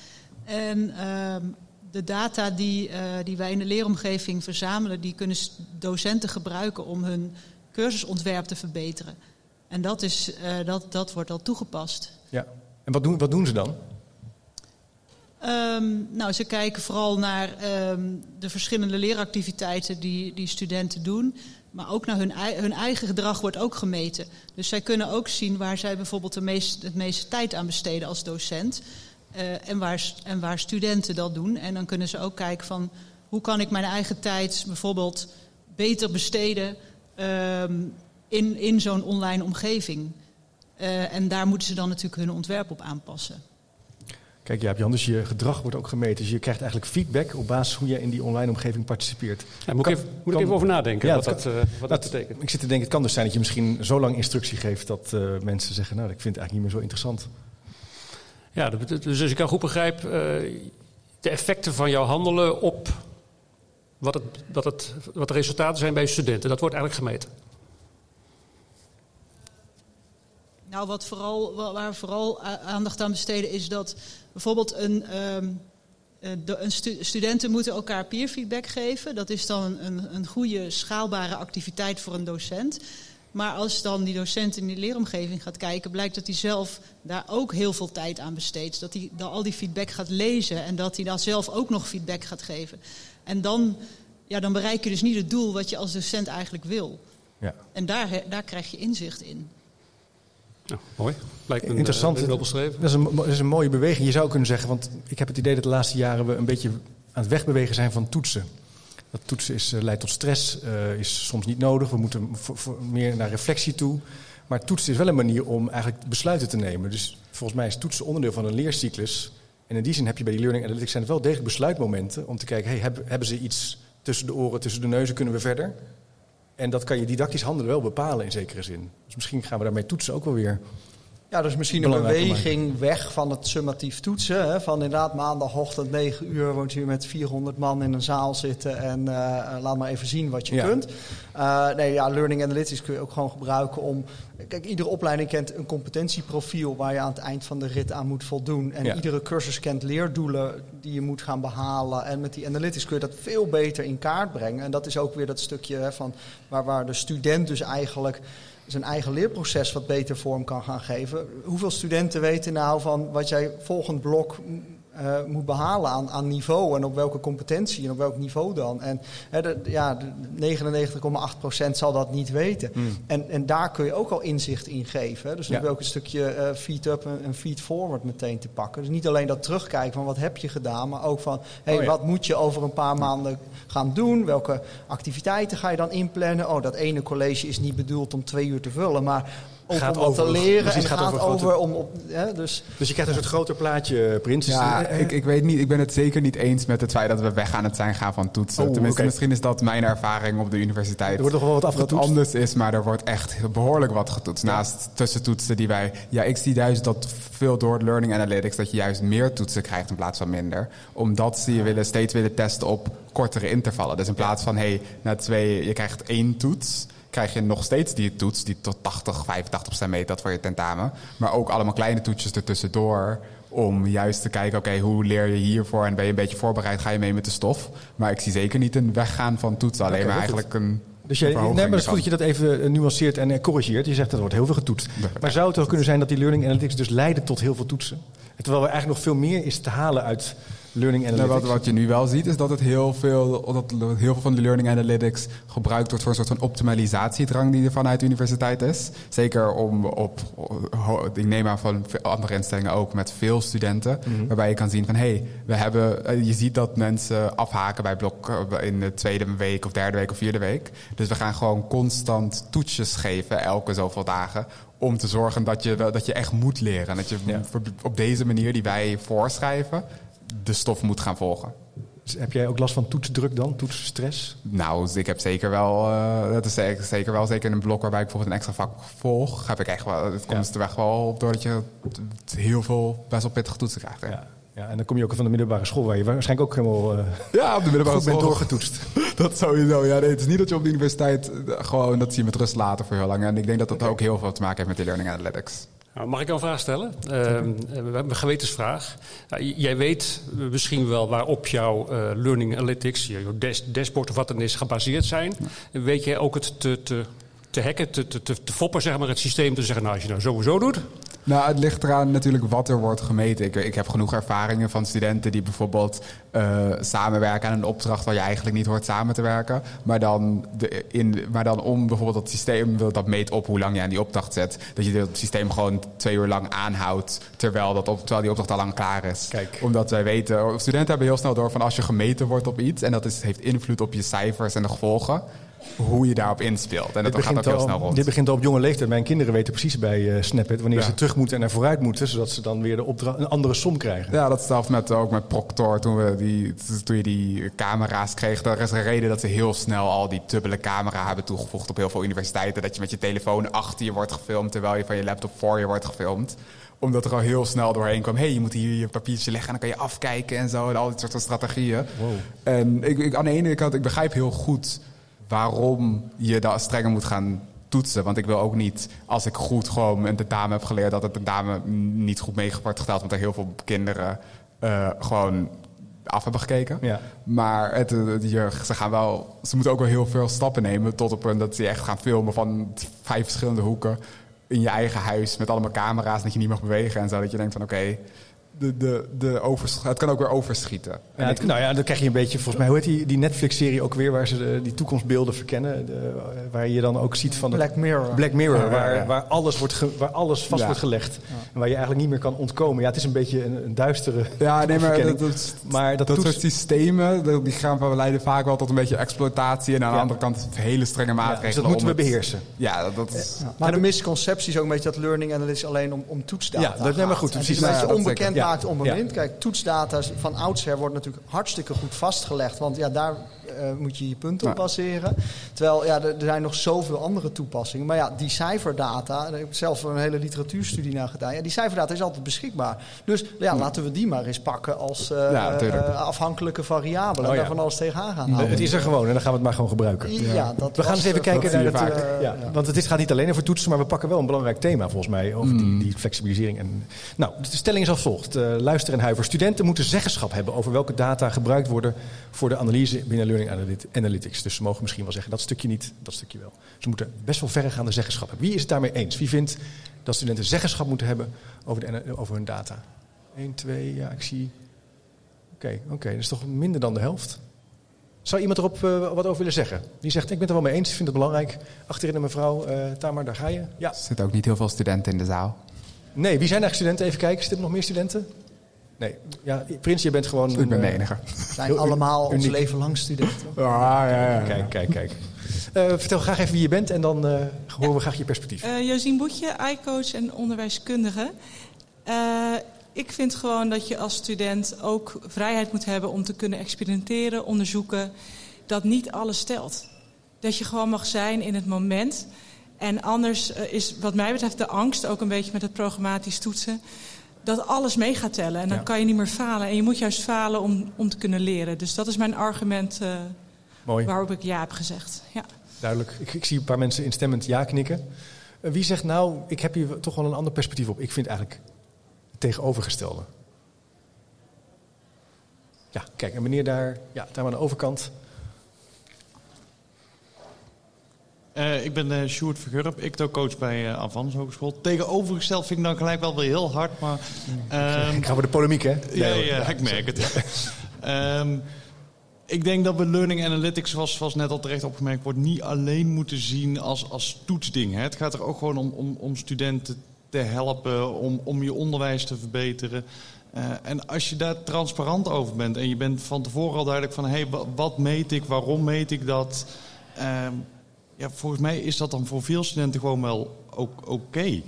En ehm, de data die, eh, die wij in de leeromgeving verzamelen... die kunnen docenten gebruiken om hun cursusontwerp te verbeteren. En dat, is, eh, dat, dat wordt al toegepast. Ja. En wat doen, wat doen ze dan? Ehm, nou, ze kijken vooral naar ehm, de verschillende leeractiviteiten die, die studenten doen. Maar ook naar hun, hun eigen gedrag wordt ook gemeten. Dus zij kunnen ook zien waar zij bijvoorbeeld de het meeste tijd aan besteden als docent. eh, en, waar, en waar studenten dat doen. En dan kunnen ze ook kijken van hoe kan ik mijn eigen tijd bijvoorbeeld beter besteden ehm, in, in zo'n online omgeving. Eh, en daar moeten ze dan natuurlijk hun ontwerp op aanpassen. Kijk, ja, Jan, dus je gedrag wordt ook gemeten. Dus je krijgt eigenlijk feedback op basis hoe je in die online omgeving participeert. Ja, moet, Kan- ik even, moet kan- ik even over nadenken Ja, wat, dat eh, wat dat Dat- betekent. Ik zit te denken, het kan dus zijn dat je misschien zo lang instructie geeft dat eh, mensen zeggen, nou, ik vind het eigenlijk niet meer zo interessant. Ja, dat dus als ik jou goed begrijp, eh, de effecten van jouw handelen op wat, het, wat, het, wat de resultaten zijn bij je studenten, dat wordt eigenlijk gemeten. Nou, wat vooral, wa- waar we vooral aandacht aan besteden is dat bijvoorbeeld een, ehm, eh, de, een stu- studenten moeten elkaar peerfeedback geven. Dat is dan een, een, goede schaalbare activiteit voor een docent. Maar als dan die docent in die leeromgeving gaat kijken, blijkt dat hij zelf daar ook heel veel tijd aan besteedt. Dat hij dan al die feedback gaat lezen en dat hij dan zelf ook nog feedback gaat geven. En dan, ja, dan bereik je dus niet het doel wat je als docent eigenlijk wil. Ja. En daar, daar krijg je inzicht in. Nou, mooi. Lijkt me Interessant. eh, beschreven. Dat is, een, dat is een mooie beweging. Je zou kunnen zeggen, want ik heb het idee dat de laatste jaren we een beetje aan het wegbewegen zijn van toetsen. Dat toetsen is, eh, leidt tot stress, eh, is soms niet nodig. We moeten voor- voor meer naar reflectie toe. Maar toetsen is wel een manier om eigenlijk besluiten te nemen. Dus volgens mij is toetsen onderdeel van een leercyclus. En in die zin heb je bij die learning analytics zijn het wel degelijk besluitmomenten om te kijken, hey, hebben, hebben ze iets tussen de oren, tussen de neuzen, kunnen we verder? En dat kan je didactisch handelen wel bepalen in zekere zin. Dus misschien gaan we daarmee toetsen ook wel weer Ja, dus misschien een beweging weg van het summatief toetsen. Hè, van inderdaad maandagochtend 9 uur woont je met 400 man in een zaal zitten en eh, laat maar even zien wat je Ja. kunt. Eh, nee, ja, learning analytics kun je ook gewoon gebruiken om... Kijk, iedere opleiding kent een competentieprofiel waar je aan het eind van de rit aan moet voldoen. En Ja. iedere cursus kent leerdoelen die je moet gaan behalen. En met die analytics kun je dat veel beter in kaart brengen. En dat is ook weer dat stukje hè, van waar, waar de student dus eigenlijk zijn eigen leerproces wat beter vorm kan gaan geven. Hoeveel studenten weten nou van wat jij volgend blok eh, moet behalen aan, aan niveau en op welke competentie en op welk niveau dan? En hè, de, ja, de 99,8% zal dat niet weten. En, en daar kun je ook al inzicht in geven. Hè. Dus dan Ja. heb je ook een stukje eh, feed-up en, en feed-forward meteen te pakken. Dus niet alleen dat terugkijken van wat heb je gedaan, maar ook van hey, Oh ja. wat moet je over een paar maanden gaan doen? Welke activiteiten ga je dan inplannen? Oh, dat ene college is niet bedoeld om twee uur te vullen, maar ook Gaat om wat over- te leren. precies, en gaat gaat, over om op. Hè, dus Dus je krijgt een soort groter plaatje, Prins. Dus, Ja, eh, ik, ik weet niet. Ik ben het zeker niet eens met het feit dat we weg aan het zijn gaan van toetsen. Oh, Tenminste, misschien is dat mijn ervaring op de universiteit. Er wordt nog wel wat Dat afgetoetst. anders is, maar er wordt echt behoorlijk wat getoetst. Naast tussentoetsen die wij... Ja, ik zie juist dat veel door het learning analytics... dat je juist meer toetsen krijgt in plaats van minder. Omdat ze je willen, steeds willen testen op kortere intervallen. Dus in plaats van, hey, na twee... Je krijgt één toets krijg je nog steeds die toets... die tot 80, 85 procent meet dat voor je tentamen. Maar ook allemaal kleine toetsjes ertussendoor om juist te kijken, oké, hoe leer je hiervoor en ben je een beetje voorbereid, ga je mee met de stof. Maar ik zie zeker niet een weggaan van toetsen, alleen maar goed. eigenlijk een Dus jij, nee, maar het is goed dat je dat even eh, nuanceert en eh, corrigeert. Je zegt dat er wordt heel veel getoetst. Ja. Maar zou het ook kunnen zijn dat die learning analytics dus leiden tot heel veel toetsen? Terwijl er eigenlijk nog veel meer is te halen uit learning Nou, analytics. wat, wat je nu wel ziet, is dat het heel veel, dat heel veel van de learning analytics gebruikt wordt voor een soort van optimalisatiedrang die er vanuit de universiteit is. Zeker om op, ik neem aan van andere instellingen ook met veel studenten, Mhm. waarbij je kan zien van hé, hey, we hebben, eh, je ziet dat mensen afhaken bij blok eh, in de tweede week of derde week of vierde week. Dus we gaan gewoon constant toetsjes geven elke zoveel dagen. Om te zorgen dat je, dat je echt moet leren. En dat je Ja. op deze manier die wij voorschrijven, de stof moet gaan volgen. Dus heb jij ook last van toetsdruk dan? Toetsstress? Nou, ik heb zeker wel, eh, dat is zeker, zeker wel, zeker in een blok waarbij ik bijvoorbeeld een extra vak volg, heb ik echt wel, het komt Ja. er echt wel op doordat je heel veel best wel pittige toetsen krijgt. hè. Ja. Ja, en dan kom je ook van de middelbare school waar je waarschijnlijk ook helemaal uh, ja, op de middelbare goed bent school. doorgetoetst. dat sowieso. Ja, nee, het is niet dat je op de universiteit eh, gewoon dat zie je met rust laten voor heel lang. En ik denk dat dat ook heel veel te maken heeft met die learning analytics. Nou, mag ik een vraag stellen? Uh, we hebben een gewetensvraag. Uh, jij weet misschien wel waarop jouw uh, learning analytics, je dash, dashboard of wat dan is, gebaseerd zijn. Ja. Weet jij ook het te, te, te hacken, te, te, te foppen, zeg maar, het systeem te zeggen, nou, als je nou sowieso doet. Nou, het ligt eraan natuurlijk wat er wordt gemeten. Ik, ik heb genoeg ervaringen van studenten die bijvoorbeeld uh, samenwerken aan een opdracht waar je eigenlijk niet hoort samen te werken. Maar dan, de, in, maar dan om bijvoorbeeld dat systeem, dat meet op hoe lang je aan die opdracht zet, dat je het systeem gewoon twee uur lang aanhoudt terwijl, dat op, terwijl die opdracht al lang klaar is. Kijk. Omdat wij weten, studenten hebben heel snel door van als je gemeten wordt op iets en dat is, heeft invloed op je cijfers en de gevolgen hoe je daarop inspeelt. En dat gaat ook heel al, snel rond. Dit begint al op jonge leeftijd. Mijn kinderen weten precies bij uh, Snapit wanneer ja. ze terug moeten en naar vooruit moeten, zodat ze dan weer de opdracht, een andere som krijgen. Ja, dat zelfs met, ook met Proctor, toen, we die, toen je die camera's kreeg. Dat is een reden dat ze heel snel al die dubbele camera hebben toegevoegd op heel veel universiteiten. Dat je met je telefoon achter je wordt gefilmd, terwijl je van je laptop voor je wordt gefilmd omdat er al heel snel doorheen kwam. hey, je moet hier je papiertje leggen en dan kan je afkijken en zo. En al die soort van strategieën. Wow. En ik, ik, aan de ene kant, ik begrijp heel goed waarom je daar strenger moet gaan toetsen. Want ik wil ook niet, als ik goed gewoon een tentamen heb geleerd... dat het tentamen niet goed mee wordt geteld. Want er heel veel kinderen uh, gewoon af hebben gekeken. Ja. Maar het, je, ze, gaan wel, ze moeten ook wel heel veel stappen nemen... tot op een dat ze echt gaan filmen van vijf verschillende hoeken... in je eigen huis met allemaal camera's... dat je niet mag bewegen en zo. Dat je denkt van oké... Okay, de, de, de het kan ook weer overschieten. Ja, het, nou ja, dan krijg je een beetje, volgens mij, hoe heet die, die Netflix-serie ook weer, waar ze de, die toekomstbeelden verkennen, de, waar je dan ook ziet van de, Black Mirror, Black Mirror, Ja, waar, ja. waar alles wordt, ge- waar alles vast Ja. wordt gelegd en waar je eigenlijk niet meer kan ontkomen. Ja, het is een beetje een, een duistere. Ja, nee, maar dat, dat, maar dat, dat toets- soort systemen, die gaan leiden vaak wel tot een beetje exploitatie. En aan Ja. de andere kant hele strenge ja, maatregelen. dus dat moeten we beheersen. Ja, dat, dat is... Maar de misconceptie is ook een beetje dat learning analytics alleen om, om toetsdata Ja, dat- nee, maar goed, precies. Het is een Ja, beetje dat onbekend maakt om wind. Kijk, toetsdata van oudsher wordt natuurlijk hartstikke goed vastgelegd. Want ja, daar eh, moet je je punten op baseren. Terwijl ja, er, er zijn nog zoveel andere toepassingen. Maar ja, die cijferdata, daar heb ik zelf een hele literatuurstudie naar gedaan. Ja, die cijferdata is altijd beschikbaar. Dus ja, laten we die maar eens pakken als eh, eh, afhankelijke variabele. Oh, en daar van alles tegenaan gaan houden. het is er gewoon en dan gaan we het maar gewoon gebruiken. Ja, dat We gaan eens even kijken naar het. ja, Want het is, gaat niet alleen over toetsen, maar we pakken wel een belangrijk thema volgens mij over die, die flexibilisering. En, nou, de stelling is als volgt: Eh, luister en huiver. Studenten moeten zeggenschap hebben over welke data gebruikt worden voor de analyse binnen Learning Analyt- Analytics. Dus ze mogen misschien wel zeggen dat stukje niet, dat stukje wel. Ze moeten best wel verregaande zeggenschap hebben. Wie is het daarmee eens? Wie vindt dat studenten zeggenschap moeten hebben over, de, over hun data? 1, 2, ja, ik zie. Oké, oké, dat is toch minder dan de helft. Zou iemand erop eh, wat over willen zeggen? Die zegt, ik ben het er wel mee eens, ik vind het belangrijk. Achterin een mevrouw, eh Tamar, daar ga je. Ja. Er zitten ook niet heel veel studenten in de zaal. Nee, wie zijn eigenlijk studenten? Even kijken, zitten er nog meer studenten? Nee. Ja, Prins, je bent gewoon... Ik ben een, de eh, enige. zijn allemaal ons leven lang studenten. Ah, ja, ja, ja. Kijk, kijk, kijk. Eh, vertel graag even wie je bent en dan eh, horen we graag je perspectief. Eh Josien Boetje, iCoach en onderwijskundige. Eh, ik vind gewoon dat je als student ook vrijheid moet hebben om te kunnen experimenteren, onderzoeken. Dat niet alles stelt. Dat je gewoon mag zijn in het moment. En anders eh, is wat mij betreft de angst, ook een beetje met het programmatisch toetsen, dat alles mee gaat tellen. En dan Ja. kan je niet meer falen. En je moet juist falen om, om te kunnen leren. Dus dat is mijn argument eh, Mooi, waarop ik ja heb gezegd. Ja. duidelijk. Ik, ik zie een paar mensen instemmend ja knikken. Eh, wie zegt nou, ik heb hier toch wel een ander perspectief op. Ik vind eigenlijk het tegenovergestelde. Ja, kijk, en meneer daar, ja, daar aan de overkant. Eh, ik ben uh, Sjoerd Vergurp, ICTO-coach bij uh, Avans Hogeschool. Tegenovergesteld vind ik dan gelijk wel weer heel hard, maar... ehm, Ik ga voor de polemiek, hè? ja, ja, ik merk het. Ehm, ik denk dat we learning analytics, zoals, zoals net al terecht opgemerkt wordt, niet alleen moeten zien als, als toetsding. Hè. Het gaat er ook gewoon om, om, om studenten te helpen, om, om je onderwijs te verbeteren. Eh, en als je daar transparant over bent en je bent van tevoren al duidelijk van... hé, hey, wa- wat meet ik, waarom meet ik dat... Ehm, ja, volgens mij is dat dan voor veel studenten gewoon wel ook oké.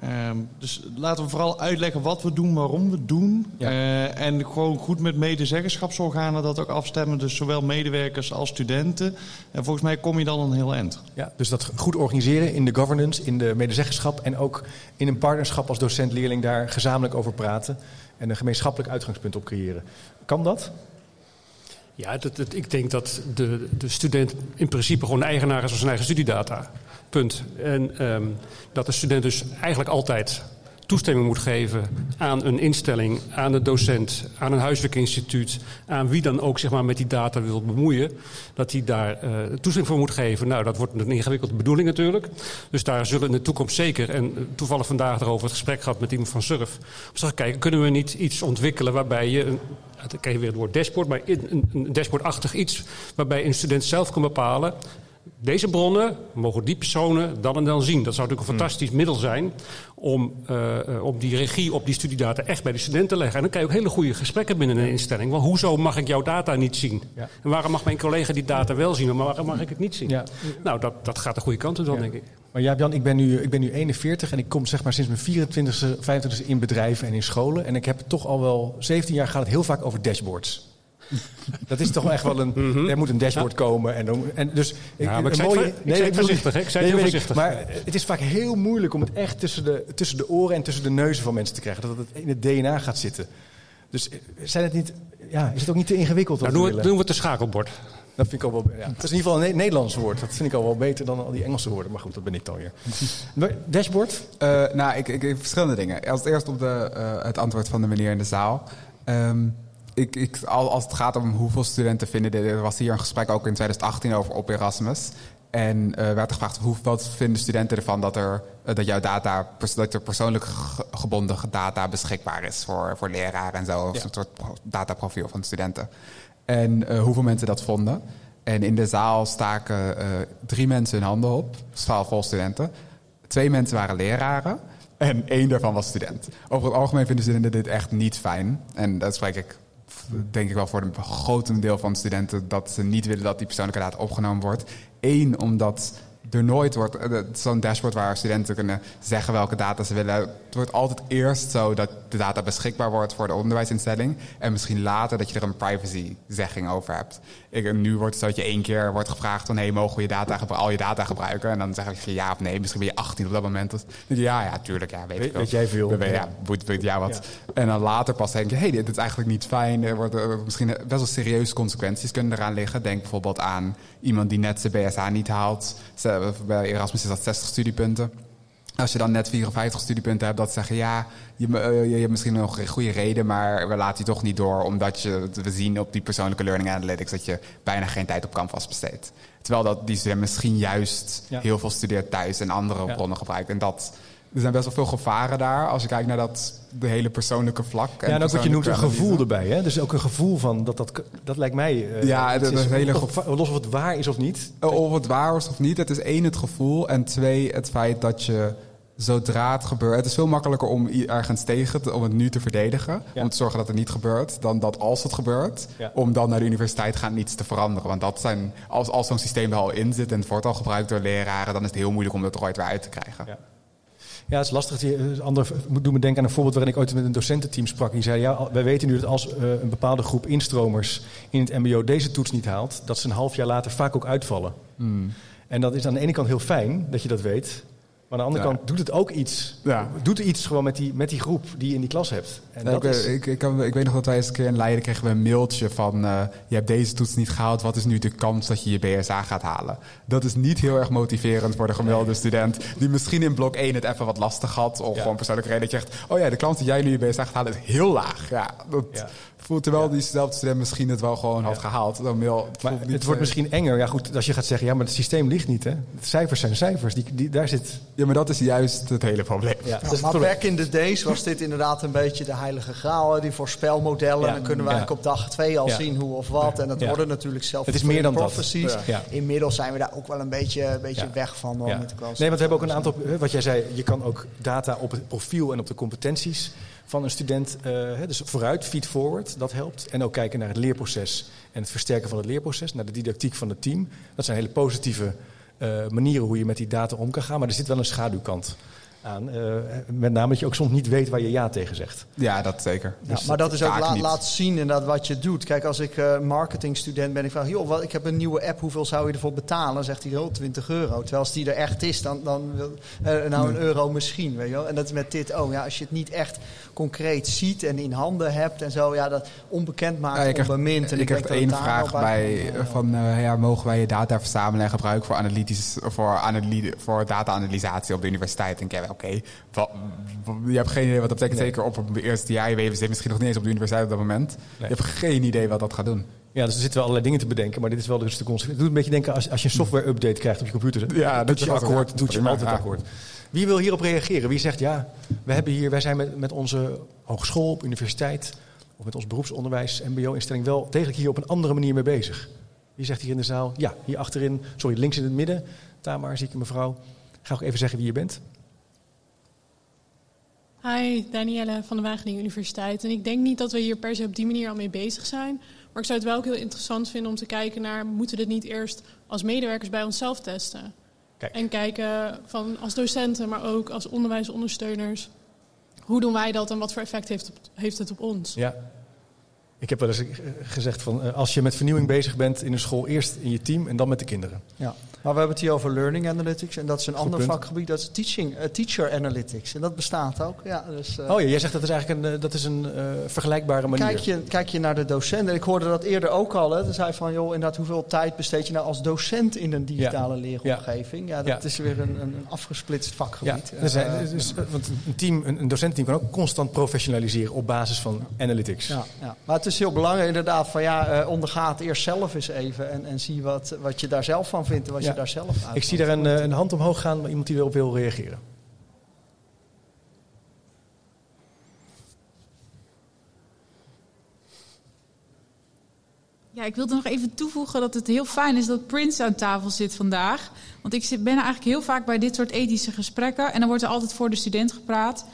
Ehm, dus laten we vooral uitleggen wat we doen, waarom we het doen. Ja. Eh, en gewoon goed met medezeggenschapsorganen dat ook afstemmen. Dus zowel medewerkers als studenten. En volgens mij kom je dan een heel eind. Ja, dus dat goed organiseren in de governance, in de medezeggenschap en ook in een partnerschap als docent-leerling daar gezamenlijk over praten en een gemeenschappelijk uitgangspunt op creëren. Kan dat? Ja, dat, ik denk dat de, de student in principe gewoon eigenaar is van zijn eigen studiedata. Punt. En ehm, dat de student dus eigenlijk altijd toestemming moet geven aan een instelling, aan de docent, aan een huiswerkinstituut, aan wie dan ook zeg maar, met die data wil bemoeien, dat hij daar eh, toestemming voor moet geven. Nou, dat wordt een ingewikkelde bedoeling natuurlijk. Dus daar zullen in de toekomst zeker, en toevallig vandaag erover het gesprek gehad met iemand van Surf, om te kijken, kunnen we niet iets ontwikkelen waarbij je, een, je weer het woord dashboard, maar een, een dashboardachtig iets, waarbij een student zelf kan bepalen, deze bronnen mogen die personen dan en dan zien. Dat zou natuurlijk een fantastisch middel zijn om, eh, om die regie op die studiedata echt bij de student te leggen. En dan krijg je ook hele goede gesprekken binnen een instelling. Want hoezo mag ik jouw data niet zien? Ja. En waarom mag mijn collega die data wel zien, maar waarom mag ik het niet zien? Ja. Nou, dat, dat gaat de goede kant op dan, Ja. denk ik. Maar ja, Jan, ik ben, nu, ik ben nu 41 en ik kom zeg maar sinds mijn 24e, 25e in bedrijven en in scholen. En ik heb toch al wel 17 jaar gaat het heel vaak over dashboards. Dat is toch echt wel een. Er moet een dashboard komen. En, dan, en dus, Mhm. Ja, maar ik een zei het mooie- va- ik zei het bedoel- voorzichtig? Ik zei het nee, ik. voorzichtig. Maar het is vaak heel moeilijk om het echt tussen de, tussen de oren en tussen de neuzen van mensen te krijgen. Dat het in het DNA gaat zitten. Dus eh, zijn het niet, ja, is het ook niet te ingewikkeld? Nou, doen, we, willen? doen we het de schakelbord. Dat vind ik al wel. Ja. Het is in ieder geval een Ne- Nederlands woord. Dat vind ik al wel beter dan al die Engelse woorden. Maar goed, dat ben ik dan weer. Maar Dashboard? Eh, nou, ik, ik, ik- verschillende dingen. Als eerst op de, eh, het antwoord van de meneer in de zaal. Ehm, ik, ik, al- als het gaat om hoeveel studenten vinden dit... Er was hier een gesprek ook in 2018 over op Erasmus. En eh werd er gevraagd, hoe, wat vinden studenten ervan dat, er, eh, dat jouw data... dat er persoonlijk ge- gebonden data beschikbaar is voor, voor leraren en zo. Ja. Een soort pro- dataprofiel van studenten. En eh, hoeveel mensen dat vonden. En in de zaal staken drie mensen hun handen op. Zaal vol studenten. Twee mensen waren leraren. En één daarvan was student. Over het algemeen vinden studenten dit echt niet fijn. En dat spreek ik denk ik wel voor een groot deel van studenten... dat ze niet willen dat die persoonlijke data opgenomen wordt. Eén, omdat er nooit wordt... eh, Zo'n dashboard waar studenten kunnen zeggen welke data ze willen... het wordt altijd eerst zo dat de data beschikbaar wordt voor de onderwijsinstelling... en misschien later dat je er een privacy-zegging over hebt. Ik, nu wordt het zo dat je één keer wordt gevraagd van... hey, mogen we je data, al je data gebruiken? En dan zeg je ja of nee. Misschien ben je 18 op dat moment. Dan denk je, ja, ja, tuurlijk, ja, weet, Weet- ik wel. weet jij veel? Ja. ja, weet jou wat. En dan later pas denk je, hé, hey, dit is eigenlijk niet fijn. Er worden misschien best wel serieuze consequenties kunnen eraan liggen. Denk bijvoorbeeld aan iemand die net zijn BSA niet haalt. Bij Erasmus is dat 60 studiepunten. Als je dan net 54 studiepunten hebt, dat ze zeggen ja, je, eh, je hebt misschien nog een goede reden, maar we laten je toch niet door, omdat je, we zien op die persoonlijke learning analytics dat je bijna geen tijd op Canvas besteedt. Terwijl dat die student misschien juist Ja. heel veel studeert thuis en andere Ja. bronnen gebruikt. En dat, er zijn best wel veel gevaren daar als je kijkt naar dat de hele persoonlijke vlak. Ja, en ook wat je noemt een gevoel erbij. Hè? Dus ook een gevoel van dat dat, dat lijkt mij. eh, Ja, dat is- hele of- los of het waar is of niet. Uh, Of het waar is of niet. Het is één, het gevoel. En twee, het feit dat je zodra het gebeurt... Het is veel makkelijker om ergens tegen te, om het nu te verdedigen. Ja. Om te zorgen dat het niet gebeurt. Dan dat als het gebeurt, Ja. om dan naar de universiteit gaan niets te veranderen. Want dat zijn, als, als zo'n systeem er al in zit en het wordt al gebruikt door leraren... dan is het heel moeilijk om dat er ooit weer uit te krijgen. Ja. Ja, het is lastig. Eh, ander, moet doen me denken aan een voorbeeld waarin ik ooit met een docententeam sprak. Die zei, ja, wij weten nu dat als eh, een bepaalde groep instromers in het mbo deze toets niet haalt... dat ze een half jaar later vaak ook uitvallen. Hmm. En dat is aan de ene kant heel fijn dat je dat weet. Maar aan de andere Ja. kant doet het ook iets. Ja. Doet iets gewoon met die, met die groep die je in die klas hebt. En Ja, dat ik, is, ik, ik, kan- ik weet nog dat wij eens een keer in Leiden kregen we een mailtje van... eh, je hebt deze toets niet gehaald, wat is nu de kans dat je je BSA gaat halen? Dat is niet heel erg motiverend voor de gemiddelde student... die misschien in blok 1 het even wat lastig had... of gewoon persoonlijke reden dat je zegt... oh ja, de kans dat jij nu je BSA gaat halen is heel laag. Ja, dat Ja. Voelt terwijl diezelfde student misschien het wel gewoon had gehaald. Dan mail, het maar niet, het wordt misschien enger. Ja, goed, als je gaat zeggen, ja, maar het systeem ligt niet. Hè? De cijfers zijn cijfers. Die, die, daar zit... Ja, maar dat is juist het hele probleem. Ja, dat het maar back in the days was dit inderdaad een beetje de heilige graal. hè, Die voorspelmodellen. Ja. Dan kunnen we Ja. eigenlijk op dag twee al Ja. zien hoe of wat. En dat Ja. worden natuurlijk zelf Het is meer dan dat. prophecies. Ja. Inmiddels zijn we daar ook wel een beetje, een beetje Ja. weg van. hoor, Ja. wel Nee, want we hebben ook een aantal, wat jij zei, je kan ook data op het profiel en op de competenties van een student, eh, dus vooruit, feed forward, dat helpt. En ook kijken naar het leerproces en het versterken van het leerproces, naar de didactiek van het team. Dat zijn hele positieve eh, manieren hoe je met die data om kan gaan, maar er zit wel een schaduwkant aan. Eh, met name dat je ook soms niet weet waar je ja tegen zegt. Ja, dat zeker. Ja, Dus maar dat is ook vaak la- niet. laat zien inderdaad wat je doet. Kijk, als ik eh, marketingstudent ben, ik vraag, joh, wat, ik heb een nieuwe app, hoeveel zou je ervoor betalen? Dan zegt hij, joh, 20 euro. Terwijl als die er echt is, dan, dan wil, eh, nou een euro misschien, weet je wel. En dat is met dit ook. Ja, als je het niet echt concreet ziet en in handen hebt en zo, ja, dat onbekend maakt, Ja, onbemind. En ik dat één vraag bij van eh, ja, mogen wij je data verzamelen en gebruiken voor, analytisch, voor, voor data-analysatie op de universiteit? En ik, ja, oké, wat- je hebt geen idee wat dat betekent. Zeker op het eerste jaar. Je weet- misschien nog niet eens op de universiteit op dat moment. Je hebt geen idee wat dat gaat doen. Ja, dus er zitten wel allerlei dingen te bedenken, maar dit is wel de consequentie. Het doet een beetje denken als, als je een software-update krijgt op je computer. Ja, doet dat je akkoord, ja. doet je altijd akkoord. Wie wil hierop reageren? Wie zegt ja, we hebben hier, wij zijn met, met onze hogeschool, universiteit of met ons beroepsonderwijs, MBO-instelling wel degelijk hier op een andere manier mee bezig? Wie zegt hier in de zaal? Ja, hier achterin, sorry, links in het midden. Tamar, zie ik een mevrouw. Ga ook even zeggen wie je bent. Hi, Danielle van de Wageningen Universiteit. En ik denk niet dat we hier per se op die manier al mee bezig zijn. Maar ik zou het wel ook heel interessant vinden om te kijken naar... moeten we dit niet eerst als medewerkers bij onszelf testen? Kijk. En kijken van als docenten, maar ook als onderwijsondersteuners... hoe doen wij dat en wat voor effect heeft het, heeft het op ons? Ja. Ik heb wel eens gezegd van eh, als je met vernieuwing bezig bent in een school, eerst in je team en dan met de kinderen. Ja, maar we hebben het hier over learning analytics en dat is een Goed ander punt. vakgebied, dat is teaching, eh, teacher analytics. En dat bestaat ook. Ja, dus, eh, Oh ja, jij zegt dat is eigenlijk een, dat is een vergelijkbare manier. Kijk je, kijk je naar de docent, en ik hoorde dat eerder ook al, hè, toen zei van, joh, inderdaad, hoeveel tijd besteed je nou als docent in een digitale leeromgeving? Ja, dat Ja. is weer een, een afgesplitst Ja, vakgebied. zijn, Eh, er is- want een, team, een, een docententeam kan ook constant professionaliseren op basis van analytics. Ja, ja, maar het is heel belangrijk inderdaad van ja, eh, onderga het eerst zelf eens even en, en zie wat, wat je daar zelf van vindt en wat Ja. je daar zelf uit Ik zie daar een, eh, een hand omhoog gaan, maar iemand die erop wil reageren. Ja, ik wilde nog even toevoegen dat het heel fijn is dat Prince aan tafel zit vandaag. Want ik zit, ben eigenlijk heel vaak bij dit soort ethische gesprekken. En dan wordt er altijd voor de student gepraat.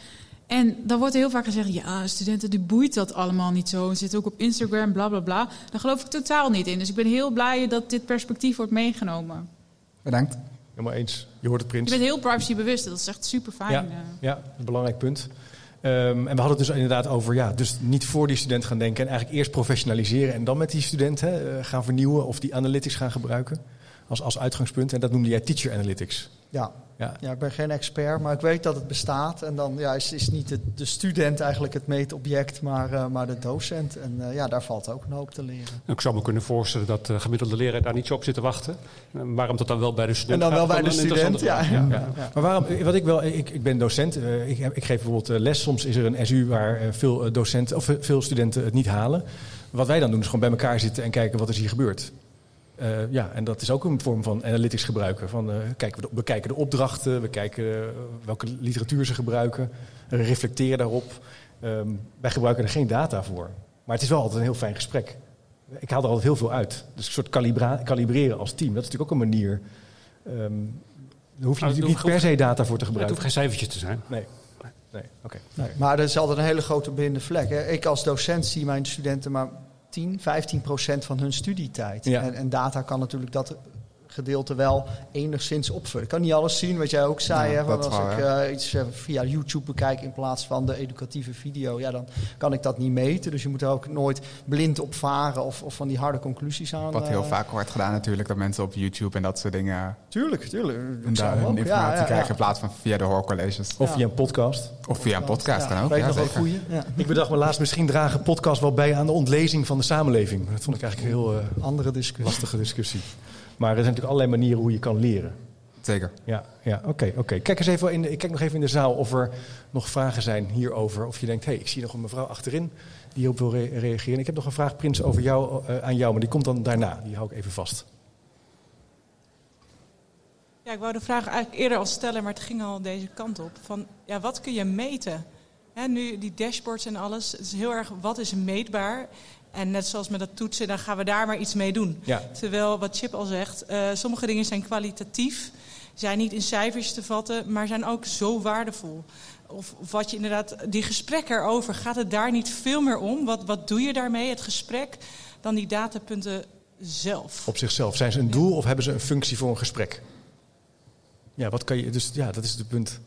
En dan wordt er heel vaak gezegd: ja, studenten, die boeit dat allemaal niet zo. Ze zitten ook op Instagram, bla bla bla. Daar geloof ik totaal niet in. Dus ik ben heel blij dat dit perspectief wordt meegenomen. Bedankt. Helemaal eens. Je hoort het, Je Prins. bent heel privacybewust. Dat is echt super fijn. Ja, ja, een belangrijk punt. Ehm, en we hadden het dus inderdaad over, ja, dus niet voor die student gaan denken en eigenlijk eerst professionaliseren en dan met die student hè, eh, gaan vernieuwen of die analytics gaan gebruiken als, als uitgangspunt. En dat noemde jij teacher analytics. Ja. Ja. Ja. ik ben geen expert, maar ik weet dat het bestaat. En dan ja, is, is niet de, de student eigenlijk het meetobject, maar, eh, maar de docent. En eh, ja, daar valt ook een hoop te leren. Ik zou me kunnen voorstellen dat de gemiddelde leraar daar niet zo op zit te wachten. Eh, Waarom dat dan wel bij de student En dan wel bij de student, ja. vraag. Ja, ja. Maar waarom, wat ik wel, ik, ik ben docent, eh, ik, ik geef bijvoorbeeld eh, les. Soms is er een SU waar eh, veel, eh, docenten, of eh, veel studenten het niet halen. Wat wij dan doen is gewoon bij elkaar zitten en kijken wat is hier gebeurd. Eh, ja, en dat is ook een vorm van analytics gebruiken. Van, eh, kijken we, de- we kijken de opdrachten, we kijken eh, welke literatuur ze gebruiken, we reflecteren daarop. Ehm, wij gebruiken er geen data voor. Maar het is wel altijd een heel fijn gesprek. Ik haal er altijd heel veel uit. Dus een soort kalibra- kalibreren als team, dat is natuurlijk ook een manier. ehm, daar hoef je Nou, natuurlijk het niet per se data voor te Het gebruiken. hoeft geen cijfertje te zijn. Nee, nee, oké. Nee, maar er is altijd een hele grote blinde vlek. Hè. Ik als docent zie mijn studenten maar 10, 15 procent van hun studietijd. Ja. En, en data kan natuurlijk dat gedeelte wel enigszins opvullen. Ik kan niet alles zien, wat jij ook zei. Ja, hè, als ik eh, iets eh, via YouTube bekijk in plaats van de educatieve video, ja, dan kan ik dat niet meten. Dus je moet er ook nooit blind op varen of, of van die harde conclusies aan. Wat heel eh, vaak wordt gedaan natuurlijk, dat mensen op YouTube en dat soort dingen Tuurlijk, tuurlijk. zou hem hun. Ja, informatie ja, krijgen ja. in plaats van via de hoorcolleges. Of via een podcast. Of via een podcast Ja, kan ook. weet Ja, nog wel. Ik bedacht me laatst, misschien dragen podcast wel bij aan de ontlezing van de samenleving. Dat vond ik eigenlijk een heel Andere discussie. lastige discussie. Maar er zijn natuurlijk allerlei manieren hoe je kan leren. Zeker. Ja, ja oké. oké. Kijk eens even in de, ik kijk nog even in de zaal of er nog vragen zijn hierover. Of je denkt, hé, hey, ik zie nog een mevrouw achterin die hierop wil re- reageren. Ik heb nog een vraag, Prins, over jou, eh, aan jou, maar die komt dan daarna. Die hou ik even vast. Ja, ik wou de vraag eigenlijk eerder al stellen, maar het ging al deze kant op. Van, ja, wat kun je meten? Hè, nu die dashboards en alles, het is heel erg, wat is meetbaar? En net zoals met dat toetsen, dan gaan we daar maar iets mee doen. Ja. Terwijl, wat Chip al zegt, eh, sommige dingen zijn kwalitatief, zijn niet in cijfers te vatten, maar zijn ook zo waardevol. Of, of wat je inderdaad, die gesprekken erover, gaat het daar niet veel meer om? Wat, wat doe je daarmee, het gesprek, dan die datapunten zelf? Op zichzelf. Zijn ze een doel of hebben ze een functie voor een gesprek? Ja, wat kan je, dus ja, dat is het punt.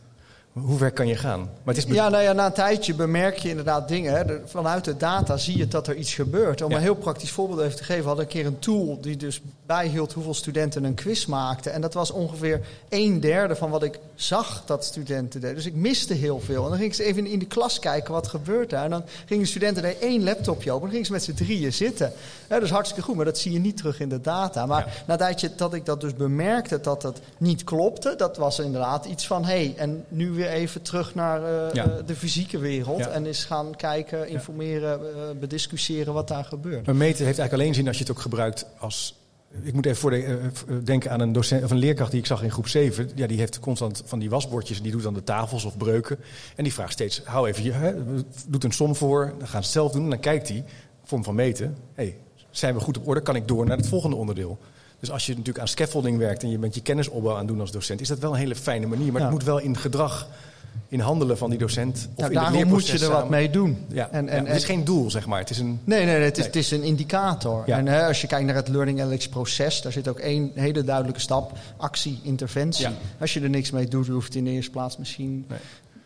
Hoe ver kan je gaan? Maar het is Ja, nou ja, na een tijdje bemerk je inderdaad dingen. Hè. Vanuit de data zie je dat er iets gebeurt. Om Ja. een heel praktisch voorbeeld even te geven, we hadden een keer een tool die dus bijhield hoeveel studenten een quiz maakten. En dat was ongeveer een derde van wat ik zag dat studenten deden. Dus ik miste heel veel. En dan ging ik eens even in de klas kijken wat gebeurt daar. En dan gingen de studenten er één laptopje open. Dan gingen ze met z'n drieën zitten. Ja, dat is hartstikke goed, maar dat zie je niet terug in de data. Maar na een tijdje dat ik dat dus bemerkte dat dat niet klopte, dat was inderdaad iets van hé, hey, en nu weer even terug naar eh, Ja. eh, de fysieke wereld. Ja. En eens gaan kijken, informeren, eh, bediscussiëren wat daar gebeurt. Maar meten heeft eigenlijk alleen zin als je het ook gebruikt als. Ik moet even voor de, v- denken aan een, docent, of een leerkracht die ik zag in groep 7. Ja, die heeft constant van die wasbordjes. Die doet dan de tafels of breuken. En die vraagt steeds: hou even je. Hè, doet een som voor. Dan gaan ze het zelf doen. En dan kijkt hij, vorm van meten. hey, zijn we goed op orde? Kan ik door naar het volgende onderdeel? Dus als je natuurlijk aan scaffolding werkt en je bent je kennisopbouw aan het doen als docent, is dat wel een hele fijne manier. Maar Ja. het moet wel in gedrag, in handelen van die docent. Of Nou, daarom moet je er wat mee doen. Ja, En- ja, en- het is en- geen doel, zeg maar. Het is een. Nee, nee, nee, het, is, Nee. het is een indicator. En hè, als je kijkt naar het learning analytics proces, daar zit ook één hele duidelijke stap: actie, interventie. Als je er niks mee doet, hoeft het in de eerste plaats misschien. Nee.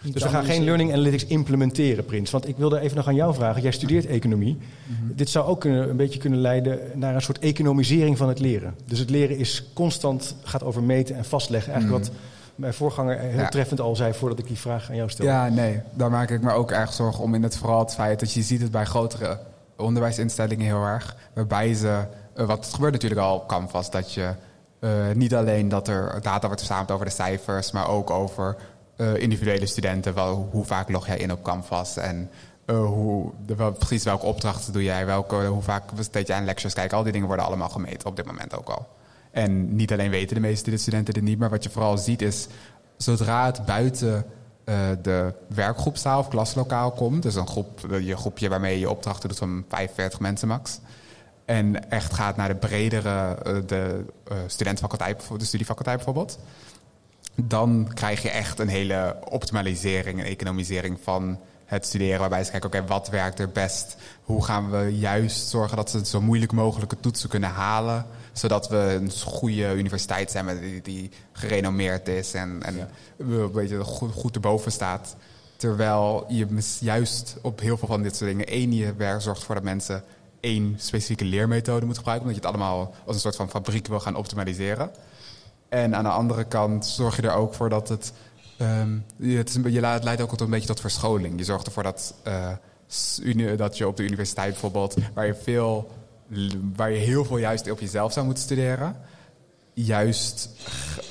Niet Dus we gaan geen learning analytics implementeren, Prins. Want ik wilde even nog aan jou vragen. Jij studeert economie. Mhm. Dit zou ook kunnen, een beetje kunnen leiden naar een soort economisering van het leren. Dus het leren is constant, gaat over meten en vastleggen. Eigenlijk Mhm. wat mijn voorganger heel Ja. treffend al zei voordat ik die vraag aan jou stelde. Ja, nee, daar maak ik me ook erg zorgen om. In het vooral het feit dat je ziet het bij grotere onderwijsinstellingen heel erg. Waarbij ze, eh, wat het gebeurt natuurlijk al op Canvas, dat je eh, niet alleen dat er data wordt verzameld over de cijfers, maar ook over eh, individuele studenten. Wel, hoe vaak log jij in op Canvas en eh, hoe, wel, precies welke opdrachten doe jij, welke, hoe vaak besteed jij aan lectures kijken. Al die dingen worden allemaal gemeten op dit moment ook al. En niet alleen weten de meeste studenten dit niet, maar wat je vooral ziet is, zodra het buiten eh, de werkgroepzaal of klaslokaal komt, dus een groep, je groepje waarmee je opdrachten doet van 45 mensen max, en echt gaat naar de bredere, de bijvoorbeeld, de studiefaculteit bijvoorbeeld, dan krijg je echt een hele optimalisering en economisering van het studeren. Waarbij ze kijken, oké, wat werkt er best? Hoe gaan we juist zorgen dat ze zo moeilijk mogelijke toetsen kunnen halen? Zodat we een goede universiteit zijn die, die gerenommeerd is en, en een beetje goed, goed erboven staat. Terwijl je juist op heel veel van dit soort dingen... één, je werk zorgt ervoor dat mensen één specifieke leermethode moeten gebruiken... omdat je het allemaal als een soort van fabriek wil gaan optimaliseren. En aan de andere kant zorg je er ook voor dat het... je- het, is een, je leidt ook tot een beetje tot verscholing. Je zorgt ervoor dat, eh, dat je op de universiteit bijvoorbeeld... waar je, veel, waar je heel veel juist op jezelf zou moeten studeren... juist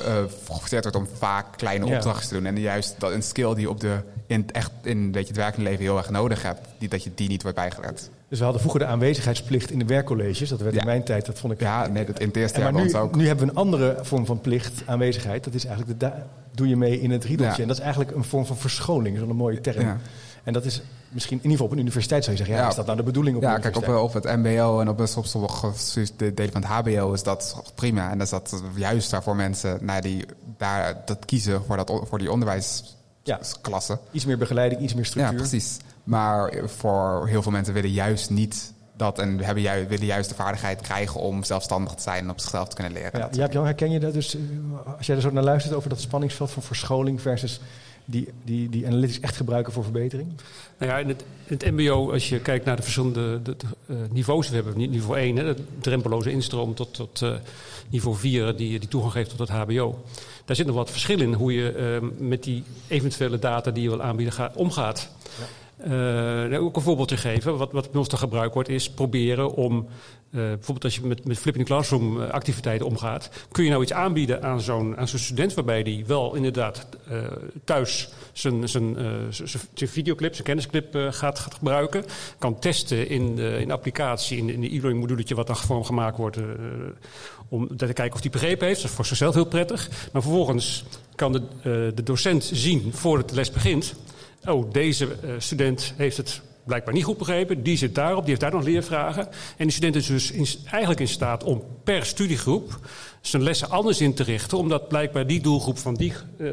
eh geforceerd wordt om vaak kleine opdrachten te doen. En juist dat een skill die je op de, in, het echt, in weet je, het werkende leven heel erg nodig hebt... Die, dat je die niet wordt bijgeleerd. Dus we hadden vroeger de aanwezigheidsplicht in de werkcolleges. Dat werd Ja. in mijn tijd, dat vond ik... Ja, nee, dat in het eerste jaar maar nu, ook. nu hebben we een andere vorm van plicht, aanwezigheid. Dat is eigenlijk, de doe je mee in het riedeltje. Ja. En dat is eigenlijk een vorm van verscholing, zo'n mooie term. Ja. En dat is misschien, in ieder geval op een universiteit zou je zeggen... Ja, Ja. is dat nou de bedoeling op Ja, een kijk, op, het mbo en op, op sommige de delen van het hbo is dat prima. En dat is dat juist waarvoor mensen naar die, daar, dat kiezen voor, dat, voor die onderwijsklasse. Iets meer begeleiding, iets meer Ja, structuur. precies. Maar voor heel veel mensen willen juist niet dat... en hebben ju willen juist de vaardigheid krijgen om zelfstandig te zijn... en op zichzelf te kunnen leren. Ja, Jaap Jan, herken je dat dus, eh, als jij er zo naar luistert over dat spanningsveld van verscholing versus die, die, die analytics echt gebruiken voor verbetering? Nou ja, in het, in het MBO, als je kijkt naar de verschillende de, de, eh, niveaus, we hebben niveau 1, hè, de drempeloze instroom, tot, tot eh, niveau 4, die, die toegang geeft tot het HBO. Daar zit nog wat verschil in hoe je eh, met die eventuele data die je wil aanbieden ga- omgaat. Eh, nou, ook een voorbeeld te geven, wat, wat bij ons te gebruikt wordt, is proberen om, eh, bijvoorbeeld als je met, met flipping classroom eh, activiteiten omgaat, kun je nou iets aanbieden aan zo'n student waarbij die wel inderdaad thuis zijn, zijn, zijn, videoclip, zijn kennisclip gaat, gaat gebruiken, kan testen in de, in applicatie, in, in de e-learning moduletje wat dan vorm gemaakt wordt, om te kijken of die begrepen heeft. Dat is voor zichzelf heel prettig. Maar vervolgens kan de, de docent zien voordat de les begint. Oh, deze eh, student heeft het blijkbaar niet goed begrepen. Die zit daarop, die heeft daar nog leervragen. En die student is dus eigenlijk in staat om per studiegroep zijn lessen anders in te richten. Omdat blijkbaar die doelgroep van die, eh,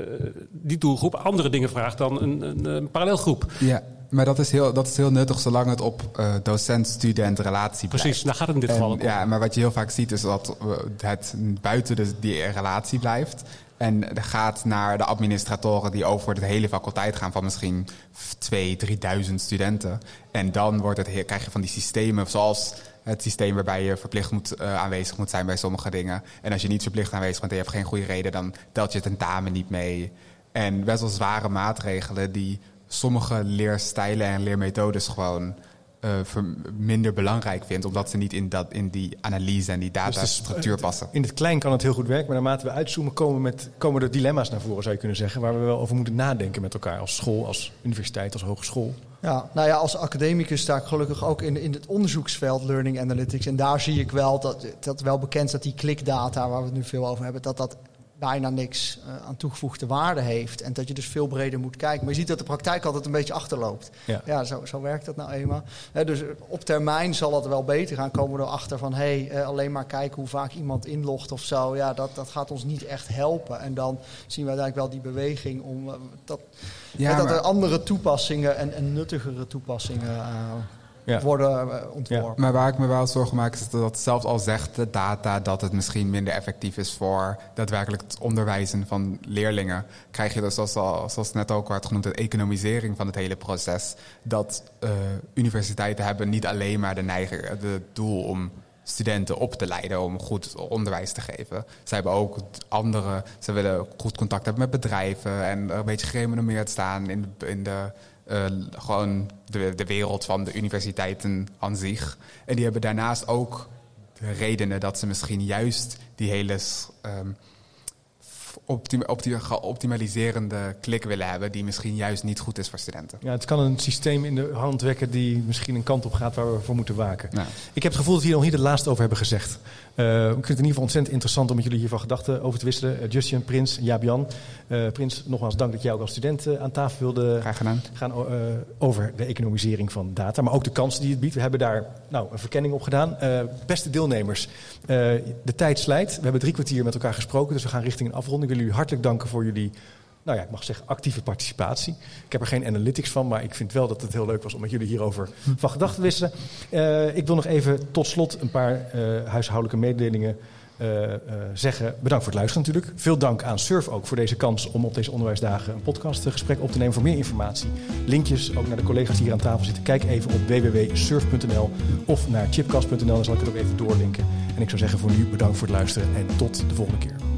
die doelgroep andere dingen vraagt dan een, een, een parallelgroep. Ja. Maar dat is heel, dat is heel nuttig zolang het op uh, docent-student relatie blijft. Precies, daar gaat het in dit geval en, Ja, maar wat je heel vaak ziet is dat het buiten de, die relatie blijft. En gaat naar de administratoren die over de hele faculteit gaan van misschien 2.000, 3.000 studenten. En dan wordt het, krijg je van die systemen zoals het systeem waarbij je verplicht moet, uh, aanwezig moet zijn bij sommige dingen. En als je niet verplicht aanwezig bent en je hebt geen goede reden, dan telt je tentamen niet mee. En best wel zware maatregelen die sommige leerstijlen en leermethodes gewoon uh, minder belangrijk vindt, omdat ze niet in, dat, in die analyse en die dus datastructuur dus passen. In het klein kan het heel goed werken, maar naarmate we uitzoomen komen, met, komen er dilemma's naar voren, zou je kunnen zeggen, waar we wel over moeten nadenken met elkaar als school, als universiteit, als hogeschool. Ja, nou ja, als academicus sta ik gelukkig ook in, in het onderzoeksveld Learning Analytics. En daar zie ik wel dat, dat wel bekend is dat die klikdata, waar we het nu veel over hebben, dat dat bijna niks uh, aan toegevoegde waarde heeft. En dat je dus veel breder moet kijken. Maar je ziet dat de praktijk altijd een beetje achterloopt. Ja, ja zo, zo werkt dat nou eenmaal. dus op termijn zal het wel beter gaan. Komen we erachter van hé, hey, uh, alleen maar kijken hoe vaak iemand inlogt of zo. Ja, dat, dat gaat ons niet echt helpen. En dan zien we uiteindelijk wel die beweging om uh, dat, ja, dat er andere toepassingen en, en nuttigere toepassingen ja. worden eh, ontworpen. Maar waar ik me wel zorgen maak is dat zelfs al zegt de data dat het misschien minder effectief is voor daadwerkelijk het onderwijzen van leerlingen, krijg je dus zoals, zoals net ook werd genoemd, de economisering van het hele proces. Dat uh, universiteiten hebben niet alleen maar de neiging, het doel om studenten op te leiden om goed onderwijs te geven. Ze hebben ook andere, ze willen goed contact hebben met bedrijven en een beetje gerenommeerd staan in, in de uh, gewoon de, de wereld van de universiteiten aan zich. En die hebben daarnaast ook redenen dat ze misschien juist die hele um, optim geoptimaliserende klik willen hebben, die misschien juist niet goed is voor studenten. Ja, het kan een systeem in de hand wekken die misschien een kant op gaat waar we voor moeten waken. Ik heb het gevoel dat we hier nog niet het laatste over hebben gezegd. Uh, ik vind het in ieder geval ontzettend interessant om met jullie hiervan gedachten over te wisselen. Uh, Justin, Prins, Jaap-Jan. Uh, Prins, nogmaals dank dat jij ook als student aan tafel wilde gaan over de economisering van data. Maar ook de kansen die het biedt. We hebben daar nou, een verkenning op gedaan. beste deelnemers, de tijd slijt. We hebben drie kwartier met elkaar gesproken, dus we gaan richting een afronding. Ik wil jullie hartelijk danken voor jullie nou ja, ik mag zeggen actieve participatie. Ik heb er geen analytics van, maar ik vind wel dat het heel leuk was om met jullie hierover van gedachten te wisselen. Uh, ik wil nog even tot slot een paar uh, huishoudelijke mededelingen uh, zeggen. Bedankt voor het luisteren natuurlijk. Veel dank aan Surf ook voor deze kans om op deze onderwijsdagen een podcastgesprek op te nemen. Voor meer informatie, linkjes ook naar de collega's die hier aan tafel zitten. Kijk even op www.surf.nl of naar chipcast.nl. Dan zal ik het ook even doorlinken. En ik zou zeggen voor nu bedankt voor het luisteren en tot de volgende keer.